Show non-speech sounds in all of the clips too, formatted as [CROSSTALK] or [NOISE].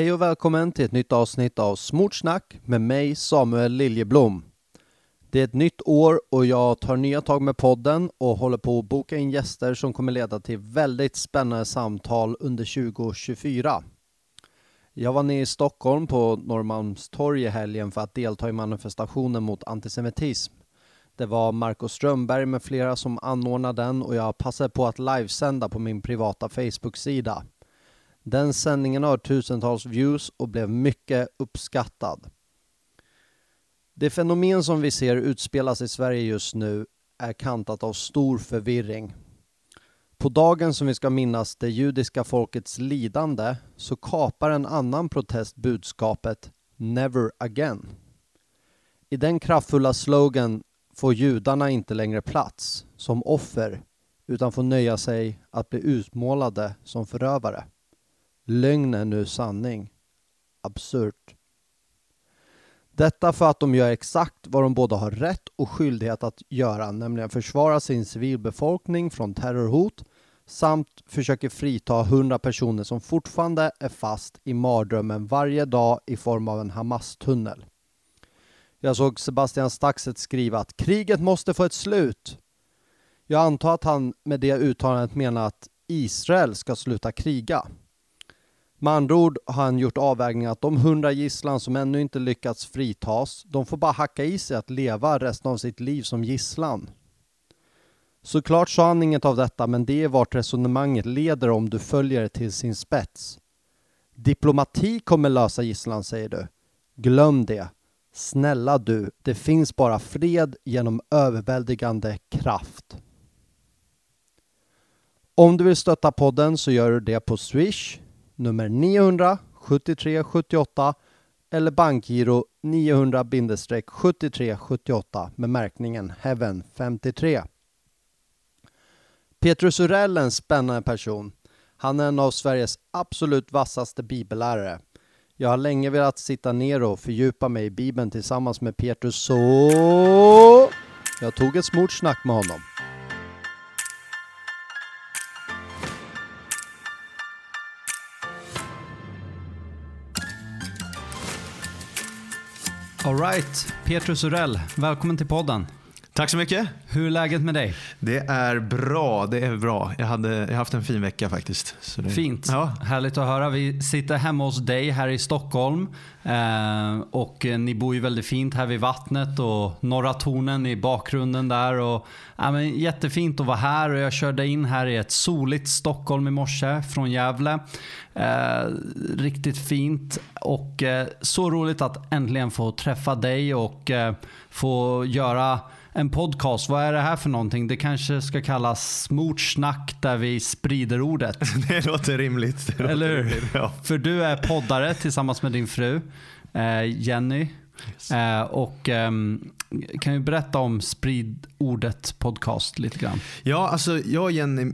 Hej och välkommen till ett nytt avsnitt av Smartsnack med mig Samuel Liljeblom. Det är ett nytt år och jag tar nya tag med podden och håller på att boka in gäster som kommer leda till väldigt spännande samtal under 2024. Jag var nere i Stockholm på Norrmalmstorg i helgen för att delta i manifestationen mot antisemitism. Det var Marco Strömberg med flera som anordnade den och jag passade på att livesända på min privata Facebook-sida. Den sändningen har tusentals views och blev mycket uppskattad. Det fenomen som vi ser utspelas i Sverige just nu är kantat av stor förvirring. På dagen som vi ska minnas det judiska folkets lidande så kapar en annan protest budskapet Never again. I den kraftfulla slogan får judarna inte längre plats som offer utan får nöja sig att bli utmålade som förövare. Lögn är nu sanning. Absurt. Detta för att de gör exakt vad de både har rätt och skyldighet att göra, nämligen försvara sin civilbefolkning från terrorhot samt försöker frita 100 personer som fortfarande är fast i mardrömmen varje dag i form av en Hamas-tunnel. Jag såg Sebastian Staxet skriva att kriget måste få ett slut. Jag antar att han med det uttalandet menar att Israel ska sluta kriga. Med andra ord har han gjort avvägningen att de hundra gisslan som ännu inte lyckats fritas, de får bara hacka i sig att leva resten av sitt liv som gisslan. Såklart sa han inget av detta, men det är vart resonemanget leder om du följer det till sin spets. Diplomati kommer lösa gisslan, säger du. Glöm det. Snälla du, det finns bara fred genom överväldigande kraft. Om du vill stötta podden så gör du det på Swish nummer 900 73 78 eller bankgiro 900-7378 med märkningen Heaven 53. Petrus Urell är en spännande person. Han är en av Sveriges absolut vassaste bibellärare. Jag har länge velat sitta ner och fördjupa mig i Bibeln tillsammans med Petrus så jag tog ett smort snack med honom. Alright, Petrus Urell, välkommen till podden. Tack så mycket. Hur är läget med dig? Det är bra. Det är bra. Jag, hade, jag har haft en fin vecka faktiskt. Det, Fint. Ja. Härligt att höra. Vi sitter hemma hos dig här i Stockholm. Eh, och ni bor ju väldigt fint här vid vattnet och Norra Tornen i bakgrunden där. Och, ja, men jättefint att vara här och jag körde in här i ett soligt Stockholm i morse från Gävle. Eh, riktigt fint och eh, så roligt att äntligen få träffa dig och eh, få göra en podcast. Vad är det här för någonting? Det kanske ska kallas Smartsnack där vi sprider ordet. [LAUGHS] det låter rimligt. Det låter Eller hur? Ja. För du är poddare tillsammans med din fru eh, Jenny. Yes. Eh, och um, kan du berätta om Sprid ordet podcast lite grann? Ja, alltså jag och Jenny, [LAUGHS]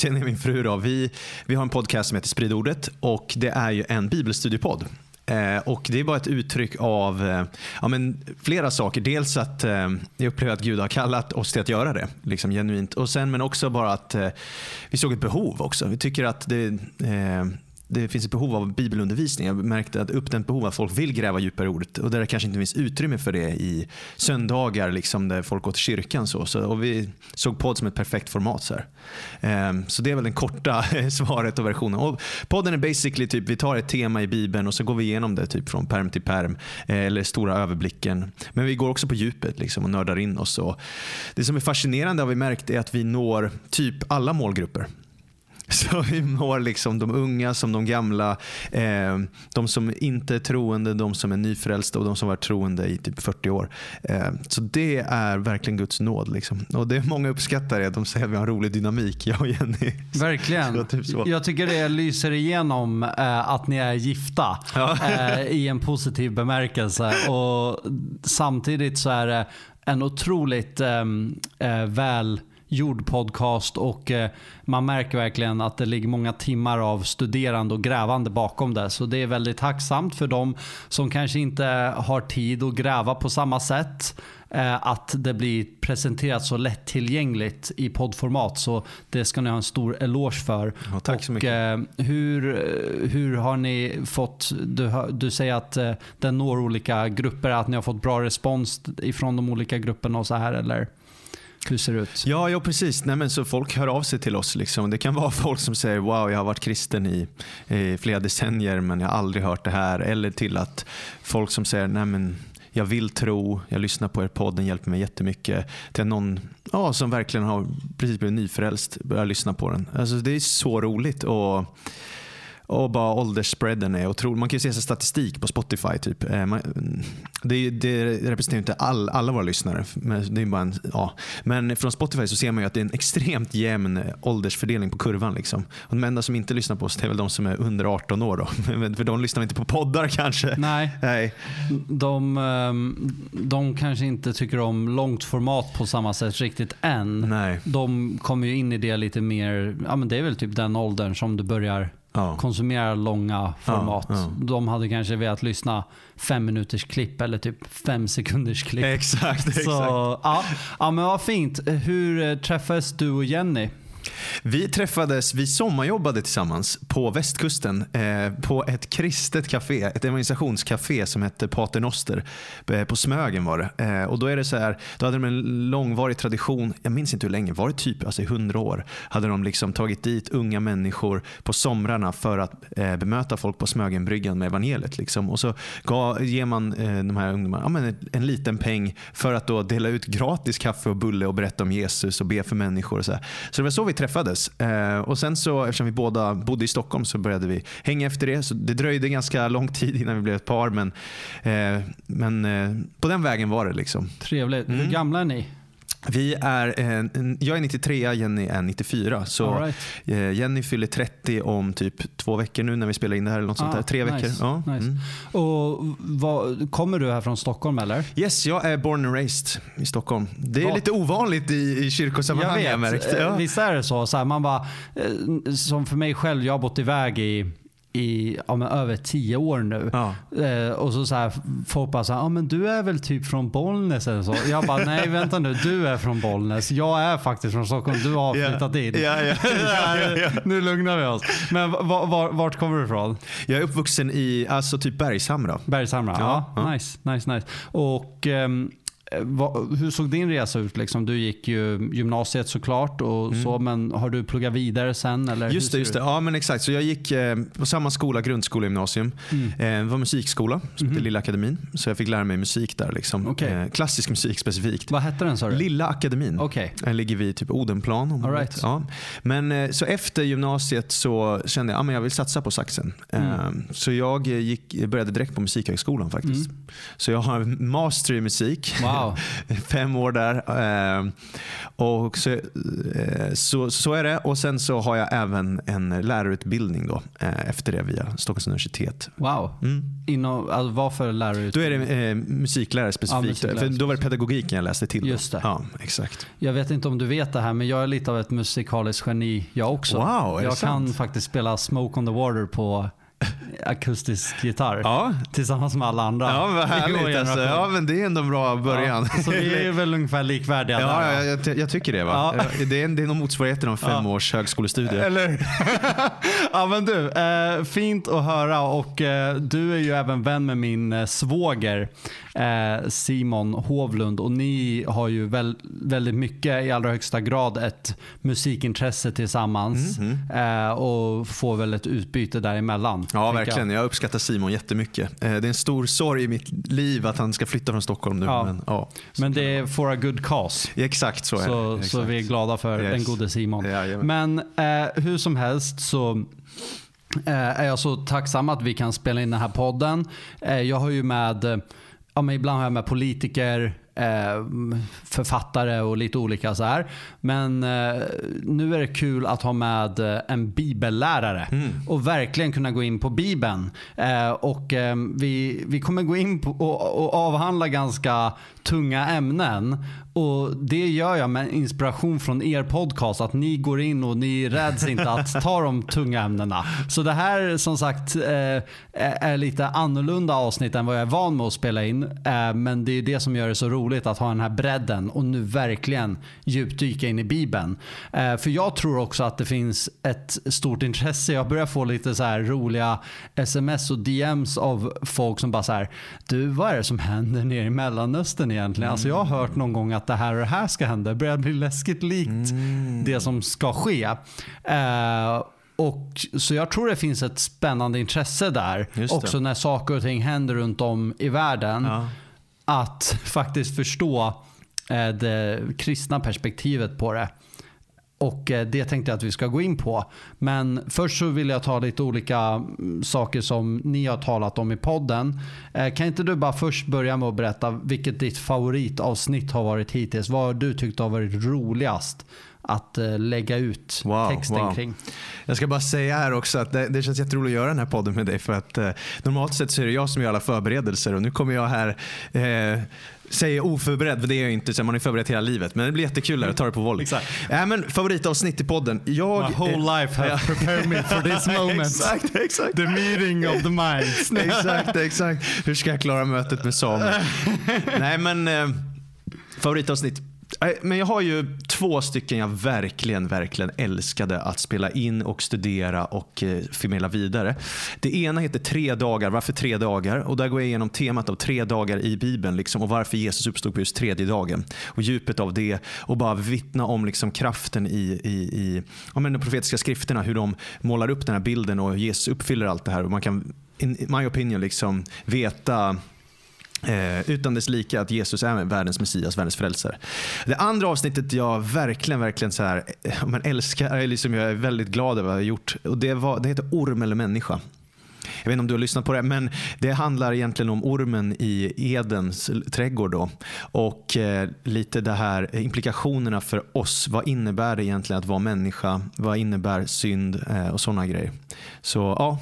Jenny min fru, då, vi, vi har en podcast som heter Sprid ordet och det är ju en bibelstudiepodd. Eh, och Det är bara ett uttryck av eh, ja, men flera saker. Dels att eh, jag upplever att Gud har kallat oss till att göra det, liksom genuint. Och sen, men också bara att eh, vi såg ett behov också. Vi tycker att det eh, det finns ett behov av bibelundervisning. Jag märkte att uppdämt behov att folk vill gräva djupare i ordet och där det kanske inte finns utrymme för det i söndagar liksom, där folk går till kyrkan. Så. Så, och vi såg podd som ett perfekt format. Så, um, så det är väl den korta [LAUGHS] svaret och versionen. Och podden är basically typ vi tar ett tema i bibeln och så går vi igenom det typ från perm till perm eh, eller stora överblicken. Men vi går också på djupet liksom, och nördar in oss. Och det som är fascinerande har vi märkt är att vi når typ alla målgrupper. [LAUGHS] Så vi når liksom de unga som de gamla, eh, de som inte är troende, de som är nyfrälsta och de som varit troende i typ 40 år. Eh, så det är verkligen Guds nåd. Liksom. Och det är Många uppskattar det. De säger att vi har en rolig dynamik, jag och Jenny. [LAUGHS] Verkligen. typ jag tycker det lyser igenom eh, att ni är gifta ja. Eh, i en positiv bemärkelse. Och Samtidigt så är det en otroligt ehm, eh, väl jordpodcast och eh, man märker verkligen att det ligger många timmar av studerande och grävande bakom det. Så det är väldigt tacksamt för de som kanske inte har tid att gräva på samma sätt. Eh, att det blir presenterat så lättillgängligt i poddformat. Så det ska ni ha en stor eloge för. Ja, tack så och, mycket. eh, hur, hur har ni fått, du, du säger att den når olika grupper, att ni har fått bra respons ifrån de olika grupperna och så här eller hur ser det ut? Ja, ja precis. Nej, men så folk hör av sig till oss. Liksom. Det kan vara [LAUGHS] folk som säger wow, jag har varit kristen i, i flera decennier men jag har aldrig hört det här. Eller till att folk som säger nej men jag vill tro, jag lyssnar på er podd, den hjälper mig jättemycket. Till någon ja, som verkligen har precis blivit nyfrälst börjar lyssna på den. Alltså, det är så roligt. Och, och bara åldersspreaden är otrolig. Man kan ju se så statistik på Spotify. Typ. Eh, det, det representerar inte all, alla våra lyssnare. Men, det är bara en, ja. men från Spotify så ser man ju att det är en extremt jämn åldersfördelning på kurvan. Liksom. Och de enda som inte lyssnar på oss det är väl de som är under 18 år. Då. [LAUGHS] För de lyssnar inte på poddar kanske. Nej, Nej. de, ehm, de kanske inte tycker om långt format på samma sätt riktigt än. Nej. De kommer ju in i det lite mer, ja men det är väl typ den åldern som du börjar Ja. konsumera långa format. Ja, ja. De hade kanske velat lyssna fem minuters klipp eller typ fem sekunders klipp. Exakt. [LAUGHS] exakt. Så, ja, ja men vad fint. Hur eh, träffades du och Jenny? Vi träffades, vi sommarjobbade tillsammans på västkusten eh, på ett kristet café, ett evangelisationscafé som hette Pater Noster. Eh, på Smögen var det. Eh, och då är det så här, då hade de en långvarig tradition, jag minns inte hur länge, var det typ alltså i hundra år? Hade de liksom tagit dit unga människor på somrarna för att eh, bemöta folk på Smögenbryggan med evangeliet. Liksom. Och så gav, ger man eh, de här ungdomarna ja, men en, en liten peng för att då dela ut gratis kaffe och bulle och berätta om Jesus och be för människor. Och så, här. så det var så vi träffades. Eh, och sen så, eftersom vi båda bodde i Stockholm så började vi hänga efter det. Så det dröjde ganska lång tid innan vi blev ett par. Men, eh, men eh, på den vägen var det. liksom. Trevligt. Mm. Hur gamla är ni? Vi är, eh, en- jag är 93, Jenny är 94. Så right. eh, Jenny fyller 30 om typ två veckor nu när vi spelar in det här. Eller något sånt Ah, där. Tre nice, veckor. Ja. nice. Mm. Och vad, kommer du här från Stockholm eller? Yes, jag är born and raised i Stockholm. Det är Vad- lite ovanligt i, i kyrkosammanhang jag märkt. Eh, Ja. Visst är det så? så här, man bara, eh, som för mig själv, jag har bott iväg i i ja, men över tio år nu. Ja. Eh, och så, så här, folk bara så här, ah, men du är väl typ från Bollnäs eller så. Jag bara, nej [LAUGHS] vänta nu, du är från Bollnäs. Jag är faktiskt från Stockholm, du har flyttat in. [LAUGHS] Ja, ja, ja. Nu lugnar vi oss. Men var, var, vart kommer du ifrån? Jag är uppvuxen i alltså typ Bergshamra. Bergshamra? Ja, Ja. Nice, nice, nice. Och ehm, eh, vad, hur såg din resa ut? Liksom? Du gick ju gymnasiet såklart, och så, men har du pluggat vidare sen? Eller Mm. Just det, just det. Ja, men exakt. Så jag gick eh, på samma skola, grundskola och gymnasium. Mm. Eh, det var musikskola, som hette Lilla Akademin. Så jag fick lära mig musik där. Liksom. Mhm. Okej. Eh, klassisk musik specifikt. Vad hette den sa du? Lilla Akademin. Okej. Den ligger vid typ Odenplan. Om All right. ja. Men eh, så efter gymnasiet så kände jag att jag vill satsa på saxen. Mm. Eh, Så jag eh, gick, började direkt på Musikhögskolan faktiskt. Så jag har master i musik. Mm. Wow. Fem år där. Eh, Och så, eh, så, så är det. Och sen så har jag även en lärarutbildning då, eh, efter det via Stockholms universitet. Wow. Mm. Inom, alltså, vad för Då lärarutbildning? är det eh, musiklärare specifikt. musiklärare för då var det pedagogiken jag läste till. då. Just det. Ja, exakt. Jag vet inte om du vet det här, men jag är lite av ett musikaliskt geni jag också. Wow, jag kan sant? faktiskt spela Smoke on the Water på akustisk gitarr. Ja, Tillsammans med alla andra. Ja, vad härligt. Alltså. Ja, men det är ändå en bra början. Ja, så vi är [LAUGHS] väl ungefär likvärdiga Ja, där. ja, jag, jag tycker det. Va? Ja. Det, är, det är nog motsvarigheten av fem Ja. års högskolestudier. Eller [LAUGHS] Ja men du, eh, fint att höra och eh, du är ju även vän med min eh, svåger eh, Simon Hovlund och ni har ju väl, väldigt mycket i allra högsta grad ett musikintresse tillsammans eh, och får väl ett utbyte däremellan. Ja, verkligen. Jag uppskattar Simon jättemycket. Eh, Det är en stor sorg i mitt liv att han ska flytta från Stockholm nu. Ja. Men, ja. Men det är for a good cause. Exakt så är Så, det. så Exakt. vi är glada för Yes. den gode Simon. Jajamän. Men eh, hur som helst så är jag så tacksam att vi kan spela in den här podden. Jag har ju med, ja, men ibland har jag med politiker, eh, författare och lite olika så här. Men eh, nu är det kul att ha med eh, en bibellärare och verkligen kunna gå in på bibeln. Eh, och eh, vi, vi kommer gå in på och, och avhandla ganska tunga ämnen. Och Det gör jag med inspiration från er podcast. Att ni går in och ni räds inte att ta de tunga ämnena. Så det här som sagt eh, är lite annorlunda avsnitt än vad jag är van med att spela in. Eh, men det är det som gör det så roligt att ha den här bredden och nu verkligen djupdyka in i Bibeln. Eh, för jag tror också att det finns ett stort intresse. Jag börjar få lite så här roliga sms och DMs av folk som bara så här. Du, vad är det som händer nere i Mellanöstern egentligen? Mm. Alltså jag har hört någon gång att det här och det här ska hända. Det börjar bli läskigt likt mm. det som ska ske. Uh, och, så jag tror det finns ett spännande intresse där. Också när saker och ting händer runt om i världen. Ja. Att [LAUGHS] faktiskt förstå eh, det kristna perspektivet på det. Och eh, det tänkte jag att vi ska gå in på. Men först så vill jag ta lite olika mm, saker som ni har talat om i podden. Eh, kan inte du bara först börja med att berätta vilket ditt favoritavsnitt har varit hittills? Vad har du tyckt har varit roligast? Att eh, lägga ut wow, texten wow. kring. Jag ska bara säga här också att det, det känns jätteroligt att göra den här podden med dig för att eh, normalt sett så är det jag som gör alla förberedelser och nu kommer jag här eh, säger oförberedd, för det är jag inte. Så man är förberedd hela livet. Men det blir jättekul att ta det på volley. Äh, men favoritavsnitt i podden. Jag, My whole life has prepared me for this [LAUGHS] moment. exakt, exakt. The meeting of the minds. [LAUGHS] exakt, exakt. Hur ska jag klara mötet med Samuel? [LAUGHS] Nej men, eh, favoritavsnitt. Men jag har ju två stycken jag verkligen, verkligen älskade att spela in och studera och eh, förmedla vidare. Det ena heter Tre dagar. Varför tre dagar? Och där går jag igenom temat av tre dagar i Bibeln liksom, och varför Jesus uppstod på just tredje dagen. Och djupet av det och bara vittna om liksom, kraften i, i, i ja, men de profetiska skrifterna. Hur de målar upp den här bilden och Jesus uppfyller allt det här. Och man kan, in my opinion, liksom, veta Eh, utan dess lika att Jesus är världens Messias, världens frälsare. Det andra avsnittet jag verkligen, verkligen så här, eh, man älskar, liksom jag är väldigt glad över att ha gjort. Och det, var, det heter Orm eller människa. Jag vet inte om du har lyssnat på det, men det handlar egentligen om ormen i Edens trädgård. Då. Och eh, lite det här implikationerna för oss. Vad innebär det egentligen att vara människa? Vad innebär synd eh, och sådana grejer? Så ja.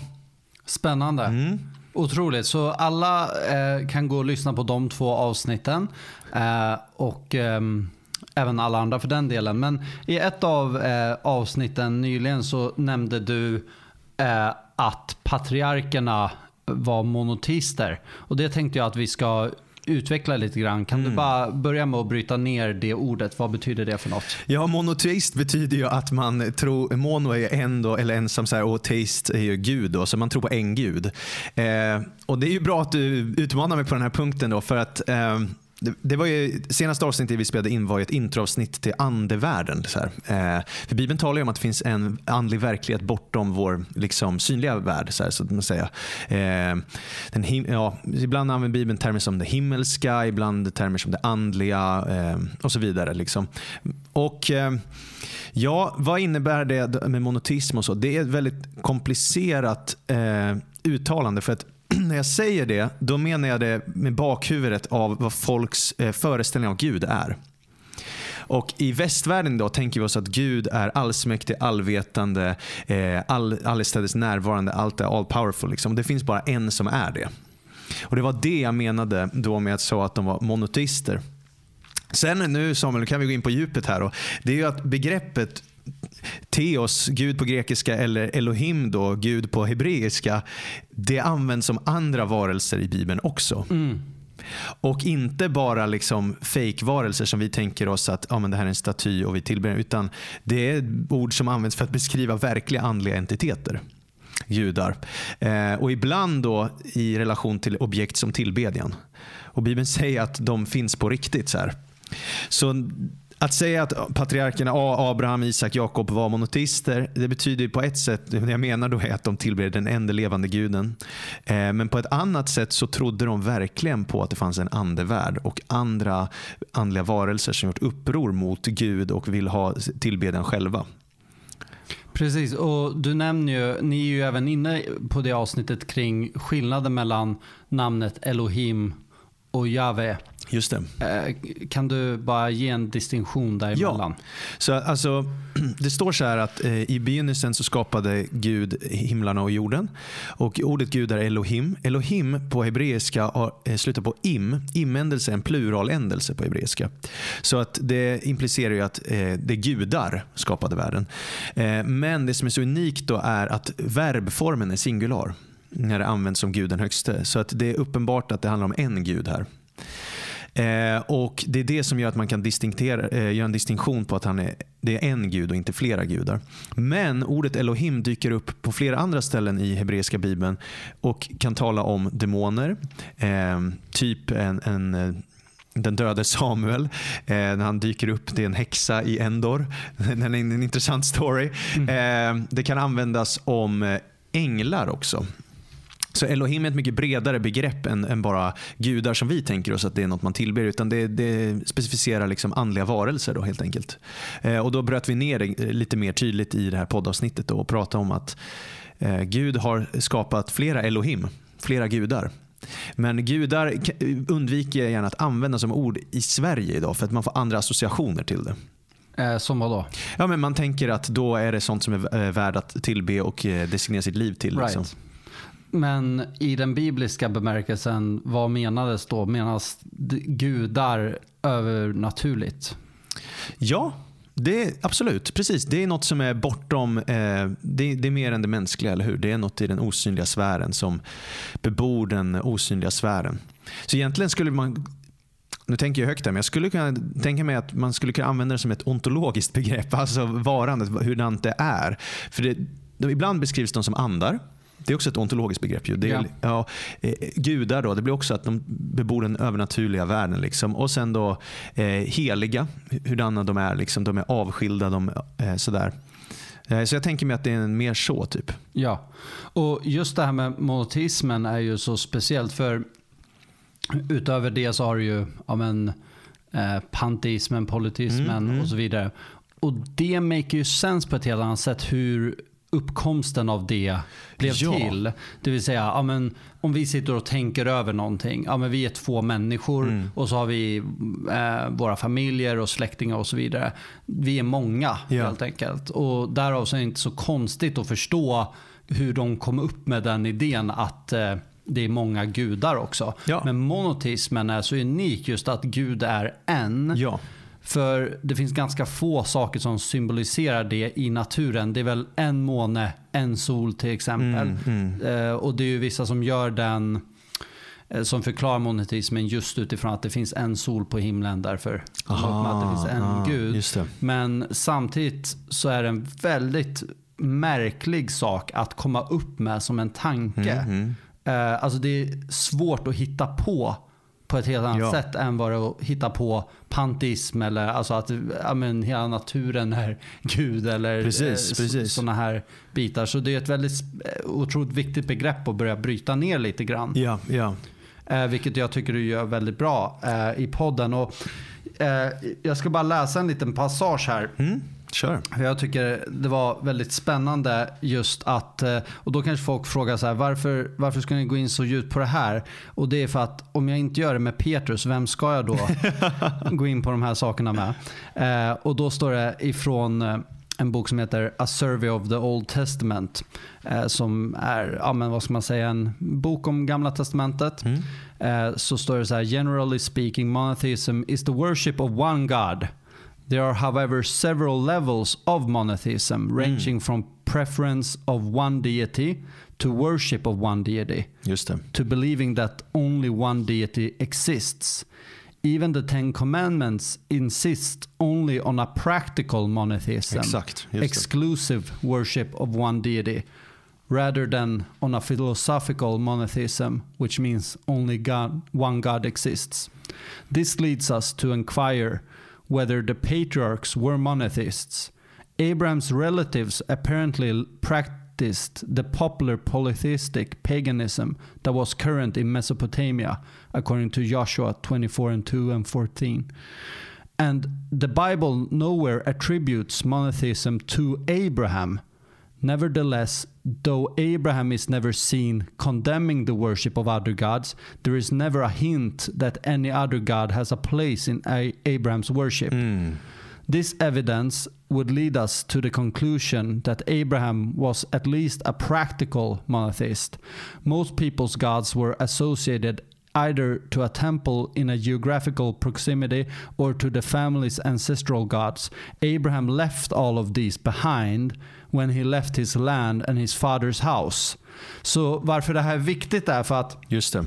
Spännande. Mm. Otroligt. Så alla eh, kan gå och lyssna på de två avsnitten. Eh, och eh, även alla andra för den delen. Men i ett av eh, avsnitten nyligen så nämnde du eh, att patriarkerna var monoteister. Och det tänkte jag att vi ska utveckla lite grann. Kan mm. du bara börja med att bryta ner det ordet? Vad betyder det för något? Ja, monoteist betyder ju att man tror, mono är en då, eller ensam så här, och teist är ju gud då, så man tror på en gud. Eh, och det är ju bra att du utmanar mig på den här punkten då, för att eh, det, det, var ju, senaste avsnittet vi spelade in var ett introavsnitt till andevärlden. Så eh, för Bibeln talar ju om att det finns en andlig verklighet bortom vår liksom, synliga värld. Så, här, så att man säger. Eh, den him, ja, ibland använder Bibeln termer som det himmelska, ibland termer som det andliga eh, och så vidare. Liksom. Och eh, ja, Vad innebär det med monoteism och så? Det är ett väldigt komplicerat eh, uttalande. för att [CLEARS THROAT] när jag säger det, då menar jag det med bakhuvudet av vad folks eh, föreställning av Gud är. Och I västvärlden då tänker vi oss att Gud är allsmäktig, allvetande, eh, all, allestädes närvarande, allt är all powerful. Liksom. Det finns bara en som är det. Och Det var det jag menade då med att säga att de var monoteister. Sen nu Samuel, kan vi gå in på djupet här. Då. Det är ju att begreppet Teos, Gud på grekiska, eller Elohim, då, Gud på hebreiska, det används som andra varelser i Bibeln också. Mm. Och inte bara liksom fake-varelser som vi tänker oss att ja, men det här är en staty och vi tillber utan det är ord som används för att beskriva verkliga andliga entiteter. Gudar. Eh, och ibland då i relation till objekt som tillbedjan. Och Bibeln säger att de finns på riktigt. så här. Så att säga att patriarkerna Abraham, Isak, Jakob var monoteister, det betyder på ett sätt, det jag menar då är att de tillber den enda levande guden. Eh, men på ett annat sätt så trodde de verkligen på att det fanns en andevärld och andra andliga varelser som gjort uppror mot Gud och vill ha tillbedjan själva. Precis, och du nämner ju, ni är ju även inne på det avsnittet kring skillnaden mellan namnet Elohim och Jave. Just det. Eh, kan du bara ge en distinktion däremellan? Ja. Så alltså, [CLEARS THROAT] det står så här att eh, i begynnelsen så skapade Gud himlarna och jorden. Och ordet Gud är Elohim. Elohim på hebreiska eh, slutar på im. Imändelse är en pluraländelse på hebreiska. Så att det implicerar ju att eh, det gudar skapade världen. Eh, men det som är så unikt då är att verbformen är singular när det används som Gud den högste. Så att det är uppenbart att det handlar om en gud här. Eh, och Det är det som gör att man kan distinktera, eh, göra en distinktion på att han är, det är en gud och inte flera gudar. Men ordet Elohim dyker upp på flera andra ställen i hebreiska bibeln och kan tala om demoner. Eh, typ en, en eh, den döde Samuel, eh, när han dyker upp, det är en häxa i Endor. [LAUGHS] Det är en, en intressant story. Mm. Eh, det kan användas om eh, änglar också. Så Elohim är ett mycket bredare begrepp än, än, bara gudar som vi tänker oss att det är något man tillber. Utan det, det specificerar liksom andliga varelser då helt enkelt. Eh, och då bröt vi ner det lite mer tydligt i det här poddavsnittet då, och pratade om att eh, Gud har skapat flera Elohim, flera gudar. Men gudar undviker gärna att använda som ord i Sverige idag för att man får andra associationer till det. Eh, som vad då? Ja, men man tänker att då är det sånt som är eh, värd att tillbe och eh, designera sitt liv till. Liksom. Men i den bibliska bemärkelsen, vad menades då? Menas gudar övernaturligt? Ja, det, absolut. Precis. Det är något som är bortom, eh, det, det, är mer än det mänskliga, eller hur? Det är något i den osynliga sfären som bebor den osynliga sfären. Så egentligen skulle man nu tänker jag högt här, men jag skulle kunna tänka mig att man skulle kunna använda det som ett ontologiskt begrepp. Alltså varandet, hurdant det är. För det, ibland beskrivs de som andar. Det är också ett ontologiskt begrepp. Ju. Det är, ja. Ja, eh, gudar då, det blir också att de bebor den övernaturliga världen. Liksom. Och sen då eh, heliga, hurdana de är. Liksom. De är avskilda. De, eh, sådär. Eh, så jag tänker mig att det är mer så. typ. Ja, och just det här med monoteismen är ju så speciellt. För utöver det så har du ju ja, men, eh, panteismen, politismen mm, mm. och så vidare. Och det make ju sense på ett helt annat sätt hur uppkomsten av det blev ja. till. Det vill säga, ja, men, om vi sitter och tänker över någonting. Ja, men vi är två människor mm. och så har vi eh, våra familjer och släktingar och så vidare. Vi är många ja. helt enkelt. Och därav så är det inte så konstigt att förstå hur de kom upp med den idén att eh, det är många gudar också. Ja. Men monoteismen är så unik just att Gud är en. Ja. För det finns ganska få saker som symboliserar det i naturen. Det är väl en måne, en sol till exempel. Mm, mm. Eh, och det är ju vissa som gör den eh, som förklarar monoteismen just utifrån att det finns en sol på himlen. Därför Aha, att det finns en ah, gud. Men samtidigt så är det en väldigt märklig sak att komma upp med som en tanke. Mm, mm. eh, alltså det är svårt att hitta på på ett helt annat ja. sätt än vad det är att hitta på pantism eller alltså att ja, men, hela naturen är [LAUGHS] Gud eller precis, eh, sådana här bitar. Så det är ett väldigt eh, otroligt viktigt begrepp att börja bryta ner lite grann. Ja, ja. Eh, vilket jag tycker du gör väldigt bra eh, i podden. Och, eh, jag ska bara läsa en liten passage här. Mm. Kör. Jag tycker det var väldigt spännande just att, eh, och då kanske folk frågar så här, varför, varför ska ni gå in så djupt på det här? Och det är för att om jag inte gör det med Petrus, vem ska jag då [LAUGHS] gå in på de här sakerna med? Eh, och då står det ifrån eh, en bok som heter A Survey of the Old Testament. som är, ja, men vad ska man säga, en bok om gamla testamentet. Mm. så står det så här, generally speaking monotheism is the worship of one God. There are, however, several levels of monotheism, mm. ranging mm. from preference of one deity to worship of one deity, Just det. to believing that only one deity exists. Even the Ten Commandments insist only on a practical monotheism, Exakt, exclusive det. worship of one deity, rather than on a philosophical monotheism, which means only God, one God exists. This leads us to inquire whether the patriarchs were monotheists. Abraham's relatives apparently practiced the popular polytheistic paganism that was current in Mesopotamia, according to Joshua 24 and 2 and 14. And the Bible nowhere attributes monotheism to Abraham, Nevertheless, though Abraham is never seen condemning the worship of other gods, there is never a hint that any other god has a place in A- Abraham's worship. Hmm. This evidence would lead us to the conclusion that Abraham was at least a practical monotheist. Most people's gods were associated either to a temple in a geographical proximity or to the family's ancestral gods. Abraham left all of these behind when he left his land and his father's house. Så varför det här är viktigt är för att Just det.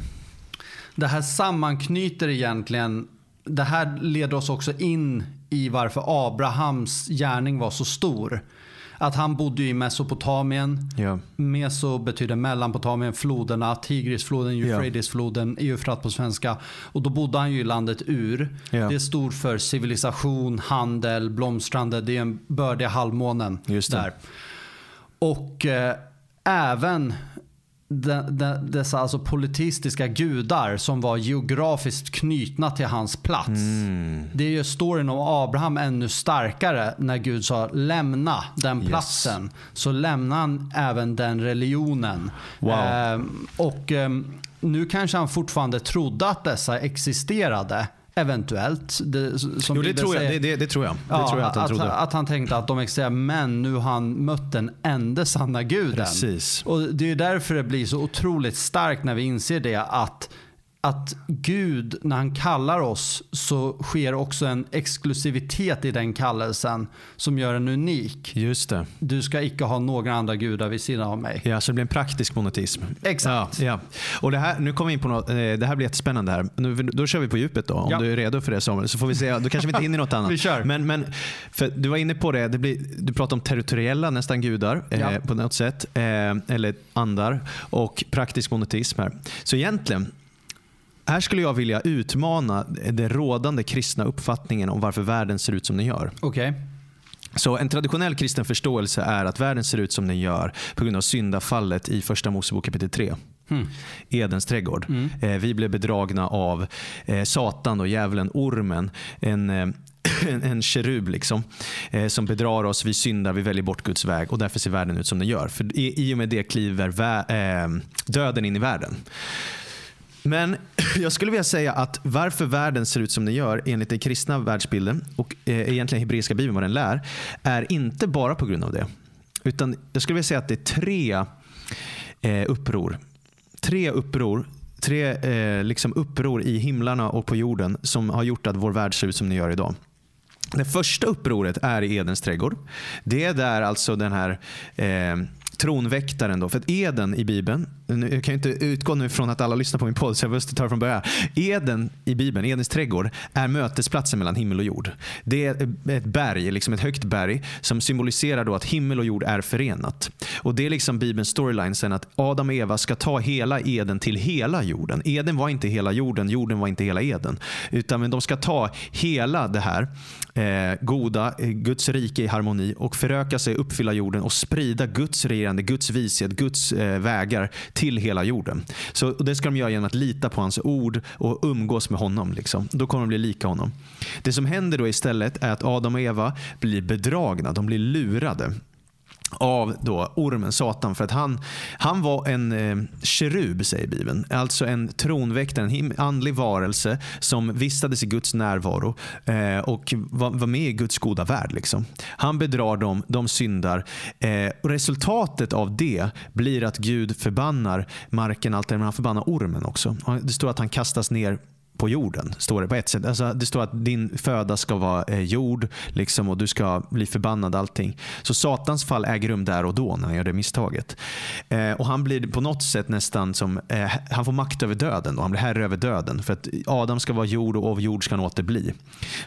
det här sammanknyter egentligen, det här leder oss också in i varför Abrahams gärning var så stor. Att han bodde i Mesopotamien. Ja. Meso betyder mellanpotamien, floderna, Tigrisfloden, Eufratesfloden, Eufrat på svenska. Och då bodde han ju i landet Ur. Ja. Det stod för civilisation, handel, blomstrande. Det är en bördiga halvmånen där. Och eh, även de, de, dessa alltså politistiska gudar som var geografiskt knutna till hans plats. Mm. Det gör storyn om Abraham ännu starkare när Gud sa lämna den Yes. platsen. Så lämnar han även den religionen. Wow. Ehm, och ehm, nu kanske han fortfarande trodde att dessa existerade. Eventuellt. Det, som Jo, det tror jag. säger. Det, det, det tror jag. Det Ja, tror jag att han trodde. Att han tänkte att de existerar, men nu har han mött den enda sanna guden. Precis. Och det är därför det blir så otroligt starkt när vi inser det att att Gud, när han kallar oss, så sker också en exklusivitet i den kallelsen som gör den unik. Just det. Du ska icke ha några andra gudar vid sidan av mig. Ja, så det blir en praktisk monoteism. Exakt. Ja, ja. Och det, här, nu kommer vi in på något, eh, det här blir jättespännande här. Nu, då kör vi på djupet då, om Ja. du är redo för det Samuel. Så får vi se, då kanske vi inte hinner något annat. [LAUGHS] Vi kör. Men, men för du var inne på det, det blir, du pratar om territoriella nästan gudar eh, Ja. på något sätt. Eh, eller andar. Och praktisk monoteism här. Så egentligen, här skulle jag vilja utmana den rådande kristna uppfattningen om varför världen ser ut som den gör. Okej. Så en traditionell kristen förståelse är att världen ser ut som den gör på grund av syndafallet i första Mosebok kapitel 3. Edens trädgård. Eh, vi blev bedragna av eh, Satan och djävulen, ormen. En, eh, [CLEARS THROAT] en, en kerub liksom, eh, som bedrar oss. Vi syndar, vi väljer bort Guds väg och därför ser världen ut som den gör. För i, i och med det kliver vä- eh, döden in i världen. Men [CLEARS THROAT] jag skulle vilja säga att varför världen ser ut som den gör enligt den kristna världsbilden och eh, egentligen hebreiska bibeln vad den lär är inte bara på grund av det. Utan jag skulle vilja säga att det är tre eh, uppror. Tre uppror tre eh, liksom uppror i himlarna och på jorden som har gjort att vår värld ser ut som den gör idag. Det första upproret är i Edens trädgård. Det är där alltså den här eh, tronväktaren. Då. För att Eden i Bibeln, nu- jag kan ju inte utgå nu från att alla lyssnar på min podd så jag måste ta det från början. Eden i Bibeln, Edens trädgård, är mötesplatsen mellan himmel och jord. Det är ett berg, liksom ett högt berg som symboliserar då att himmel och jord är förenat. Och Det är liksom Bibelns storyline sen att Adam och Eva ska ta hela Eden till hela jorden. Eden var inte hela jorden, jorden var inte hela Eden. Utan men de ska ta hela det här Eh, goda, eh, Guds rike i harmoni och föröka sig, uppfylla jorden och sprida Guds regerande, Guds vishet, Guds eh, vägar till hela jorden. Så Det ska de göra genom att lita på hans ord och umgås med honom. Liksom. Då kommer de bli lika honom. Det som händer då istället är att Adam och Eva blir bedragna, de blir lurade av då ormen, Satan. För att han, han var en eh, kerub, säger Bibeln. Alltså en tronväktare, en andlig varelse som vistades i Guds närvaro eh, och var, var med i Guds goda värld. Liksom. Han bedrar dem, de syndar. Eh, och resultatet av det blir att Gud förbannar marken, allt det, men han förbannar ormen också. Det står att han kastas ner på jorden. Står det på ett sätt. Alltså, det står att din föda ska vara eh, jord liksom, och du ska bli förbannad allting. Så Satans fall äger rum där och då när han gör det misstaget. Eh, och Han blir på något sätt nästan som, eh, han får makt över döden. Då. Han blir herre över döden. För att Adam ska vara jord och av jord ska han åter bli.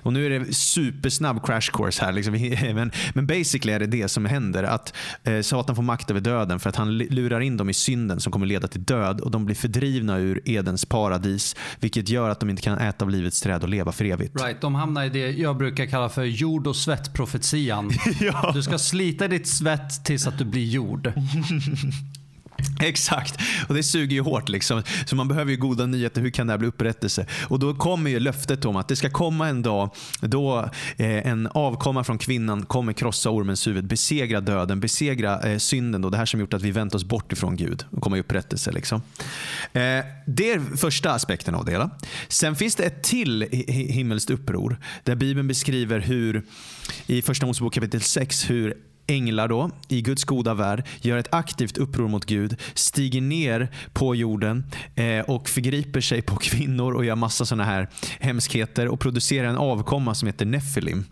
Och nu är det supersnabb crash course här. Liksom. [LAUGHS] Men, men basically är det det som händer. Att eh, Satan får makt över döden för att han lurar in dem i synden som kommer leda till död. Och de blir fördrivna ur Edens paradis. Vilket gör att de inte kan äta av livets träd och leva för evigt. Right, de hamnar i det jag brukar kalla för jord och svettprofetian. [LAUGHS] Ja. Du ska slita ditt svett tills att du blir jord. [LAUGHS] [LAUGHS] Exakt, och det suger ju hårt. Liksom. Så man behöver ju goda nyheter. Hur kan det här bli upprättelse? Och då kommer ju löftet om att det ska komma en dag då eh, en avkomma från kvinnan kommer krossa ormens huvud, besegra döden, besegra eh, synden. Då, det här som gjort att vi vänt oss bort ifrån Gud och kommer i upprättelse. Liksom. Eh, det är första aspekten av det hela. Sen finns det ett till himmelskt uppror där Bibeln beskriver hur i första Mosebok kapitel 6 hur änglar då, i Guds goda värld, gör ett aktivt uppror mot Gud, stiger ner på jorden eh, och förgriper sig på [LAUGHS] kvinnor och gör massa sådana här hemskheter och producerar en avkomma som heter Nephilim.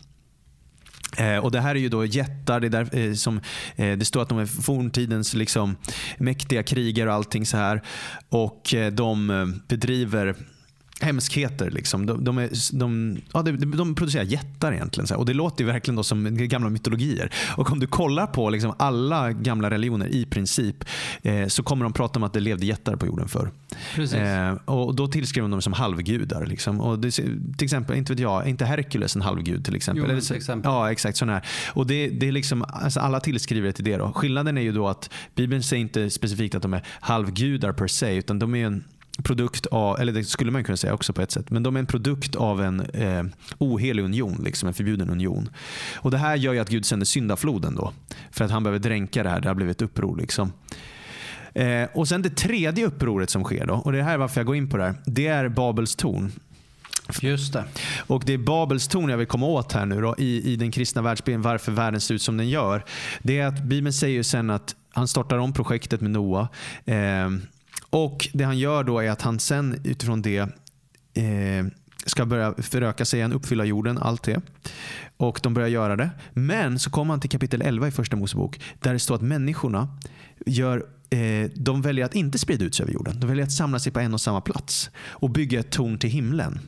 Eh, och Det här är ju då jättar. Det, där, eh, som, eh, det står att de är forntidens liksom, mäktiga krigare och allting så här. Och eh, de eh, bedriver hemskheter. Liksom. De, de, är, de, ja, de, de producerar jättar egentligen. Så här. Och Det låter ju verkligen då som gamla mytologier. Och Om du kollar på liksom alla gamla religioner i princip eh, så kommer de prata om att det levde jättar på jorden förr. Eh, och Då tillskriver de dem som halvgudar. Liksom. Och det, till exempel, inte vet jag, inte Herkules en halvgud till exempel? Jo, till exempel. Ja, exakt. Sån här. Och det, det är liksom, alltså alla tillskriver det till det. Då. Skillnaden är ju då att Bibeln säger inte specifikt att de är halvgudar per se, utan de är en produkt av, eller det skulle man kunna säga också på ett sätt, men de är en produkt av en eh, ohelig union, liksom en förbjuden union. Och Det här gör ju att Gud sänder syndafloden då, för att han behöver dränka det här. Det har blivit uppror. Liksom. Eh, och sen det tredje upproret som sker, då, och det här är varför jag går in på det här, det är Babels torn. Just det. Och Det är Babels torn jag vill komma åt här nu då, i, i den kristna världsbilden, varför världen ser ut som den gör. Det är att Bibeln säger ju sen att han startar om projektet med Noa. Eh, och Det han gör då är att han sen utifrån det eh, ska börja föröka sig igen, uppfylla jorden, allt det. Och de börjar göra det. Men så kommer han till kapitel 11 i första Mosebok där det står att människorna gör eh, de väljer att inte sprida ut sig över jorden. De väljer att samla sig på en och samma plats och bygga ett torn till himlen.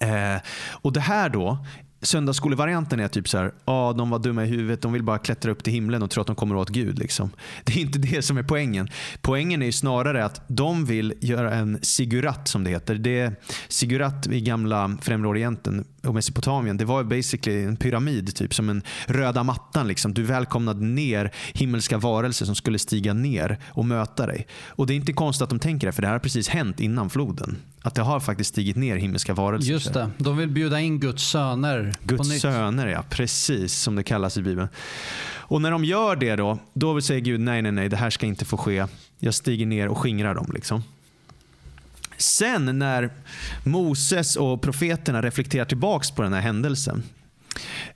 Eh, och Det här då Söndagsskolevarianten är typ så här, ah, de var dumma i huvudet, de vill bara klättra upp till himlen och tro att de kommer åt Gud. Liksom. [LAUGHS] Det är inte det som är poängen. Poängen är snarare att de vill göra en sigurat som det heter. Det sigurat i gamla Främre Orienten och Mesopotamien, det var basically en pyramid, typ som en röda mattan. Liksom. Du välkomnade ner himmelska varelser som skulle stiga ner och möta dig. Och Det är inte konstigt att de tänker det, för det här har precis hänt innan floden. Att det har faktiskt stigit ner himmelska varelser. Just det, de vill bjuda in Guds söner Guds söner, ja. Precis som det kallas i Bibeln. Och när de gör det då, då säger Gud nej, nej, nej, det här ska inte få ske. Jag stiger ner och skingrar dem. Liksom. Sen när Moses och profeterna reflekterar tillbaks på den här händelsen.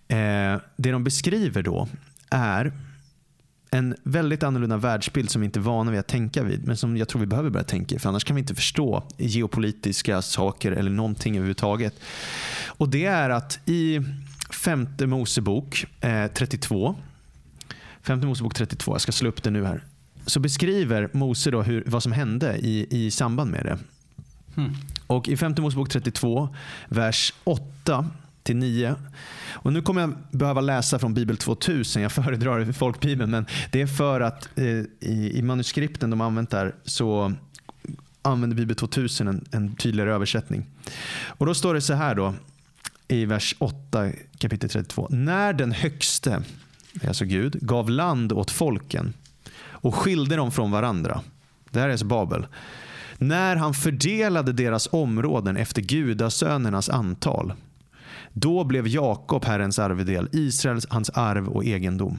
Eh, det de beskriver då är en väldigt annorlunda världsbild som vi inte är vana vid att tänka vid, men som jag tror vi behöver börja tänka för annars kan vi inte förstå geopolitiska saker eller någonting överhuvudtaget. Och Det är att i femte Mosebok eh, 32, femte Mosebok 32, jag ska slå upp det nu här, så beskriver Mose då hur, vad som hände i, i samband med det. Mm. Och I femte Mosebok 32, vers 8 till 9. Och nu kommer jag behöva läsa från Bibel 2000. Jag föredrar [LAUGHS] folkbibeln. Men det är för att eh, i, i, manuskripten de använt där så använder Bibel 2000 en, en tydligare översättning. Och Då står det så här då i vers 8 kapitel 32. När den högste, alltså Gud, gav land åt folken och skilde dem från varandra. Det här är alltså Babel när han fördelade deras områden efter gudasönernas antal. Då blev Jakob Herrens arvedel, Israels, hans arv och egendom.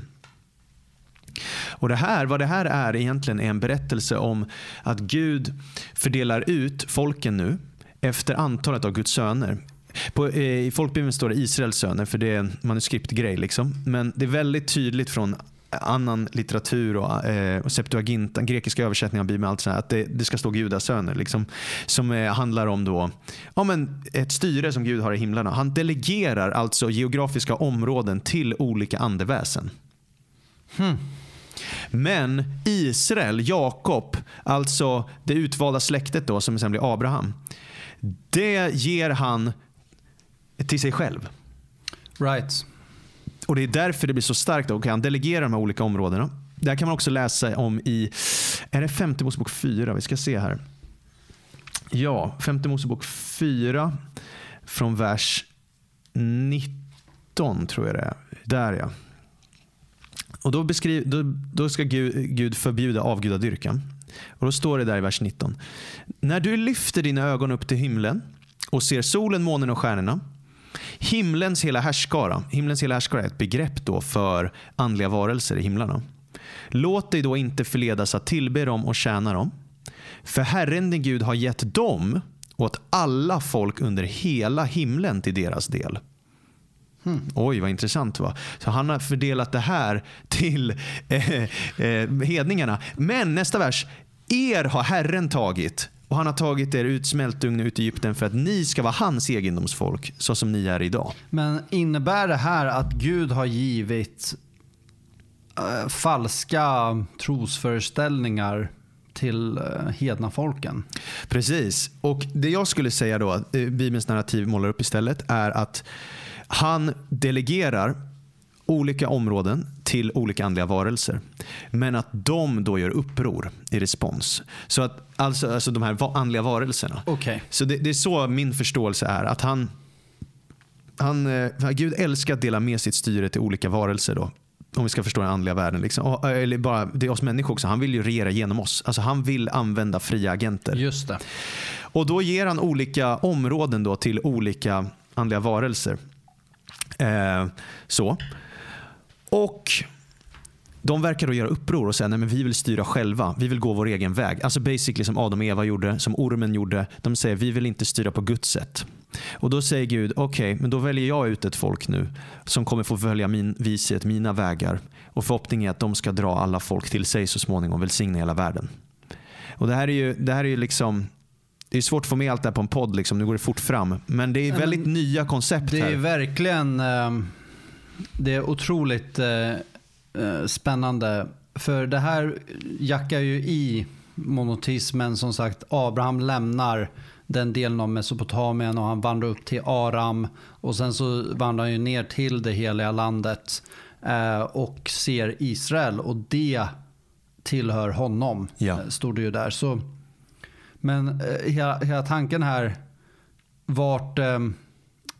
Och det här, Vad det här är egentligen är en berättelse om att Gud fördelar ut folken nu efter antalet av Guds söner. På, eh, I folkbibeln står det Israels söner, för det är en manuskriptgrej. Liksom. Men det är väldigt tydligt från annan litteratur och, eh, och Septuaginta, grekiska översättningar av Bibeln, allt sånt att det, det, ska stå gudasöner. Liksom, som eh, handlar om då, ja, men ett styre som Gud har i himlarna. Han delegerar alltså geografiska områden till olika andeväsen. Hmm. Men Israel, Jakob, alltså det utvalda släktet då som sen blir Abraham. Det ger han till sig själv. Right. Och Det är därför det blir så starkt. Då. Han delegerar de här olika områdena. Det här kan man också läsa om i är det femte Mosebok 4. Vi ska se här. Ja, femte Mosebok 4 från vers 19 tror jag det är. Där ja. Och då, beskriv, då, då ska Gud, Gud förbjuda avgudadyrkan. Och då står det där i vers 19. När du lyfter dina ögon upp till himlen och ser solen, månen och stjärnorna. Himlens hela härskara. Himlens hela härskara är ett begrepp då för andliga varelser i himlarna. Låt dig då inte förledas att tillbe dem och tjäna dem. För Herren din Gud har gett dem åt alla folk under hela himlen till deras del. Hmm. Oj, vad intressant. va? Så Han har fördelat det här till eh, eh, hedningarna. Men nästa vers. Er har Herren tagit och han har tagit er ut smältugn ut i Egypten för att ni ska vara hans egendomsfolk så som ni är idag. Men innebär det här att Gud har givit äh, falska trosföreställningar till äh, hedna folken? Precis. Och det jag skulle säga då, äh, Bibelns narrativ målar upp istället, är att han delegerar olika områden till olika andliga varelser. Men att de då gör uppror i respons. Så att, alltså, alltså de här andliga varelserna. Okay. Så det, det, är så min förståelse är. Att han, han, eh, Gud älskar att dela med sitt styre till olika varelser. Då, om vi ska förstå den andliga världen. Liksom. Eller bara, det är oss människor också. Han vill ju regera genom oss. Alltså han vill använda fria agenter. Just det. Och då ger han olika områden då till olika andliga varelser. Eh, så. Och de verkar då göra uppror och säga nej men vi vill styra själva. Vi vill gå vår egen väg. Alltså basically som Adam och Eva gjorde, som ormen gjorde. De säger vi vill inte styra på Guds sätt. Och då säger Gud, okej, okay, men då väljer jag ut ett folk nu som kommer få följa min vishet, mina vägar. Och förhoppningen är att de ska dra alla folk till sig så småningom och välsigna hela världen. Och det här är ju, det här är ju liksom det är svårt att få med allt det här på en podd, liksom. nu går det fort fram. Men det är väldigt men, nya koncept det här. Är verkligen ehm, det är otroligt eh, eh, spännande. För det här jackar ju i monotismen. Som sagt, Abraham lämnar den delen av Mesopotamien och han vandrar upp till Aram. Och sen så vandrar han ju ner till det heliga landet eh, och ser Israel. Och det tillhör honom, ja. Eh, stod det ju där. Så, men eh, hela, hela tanken här, vart... Eh,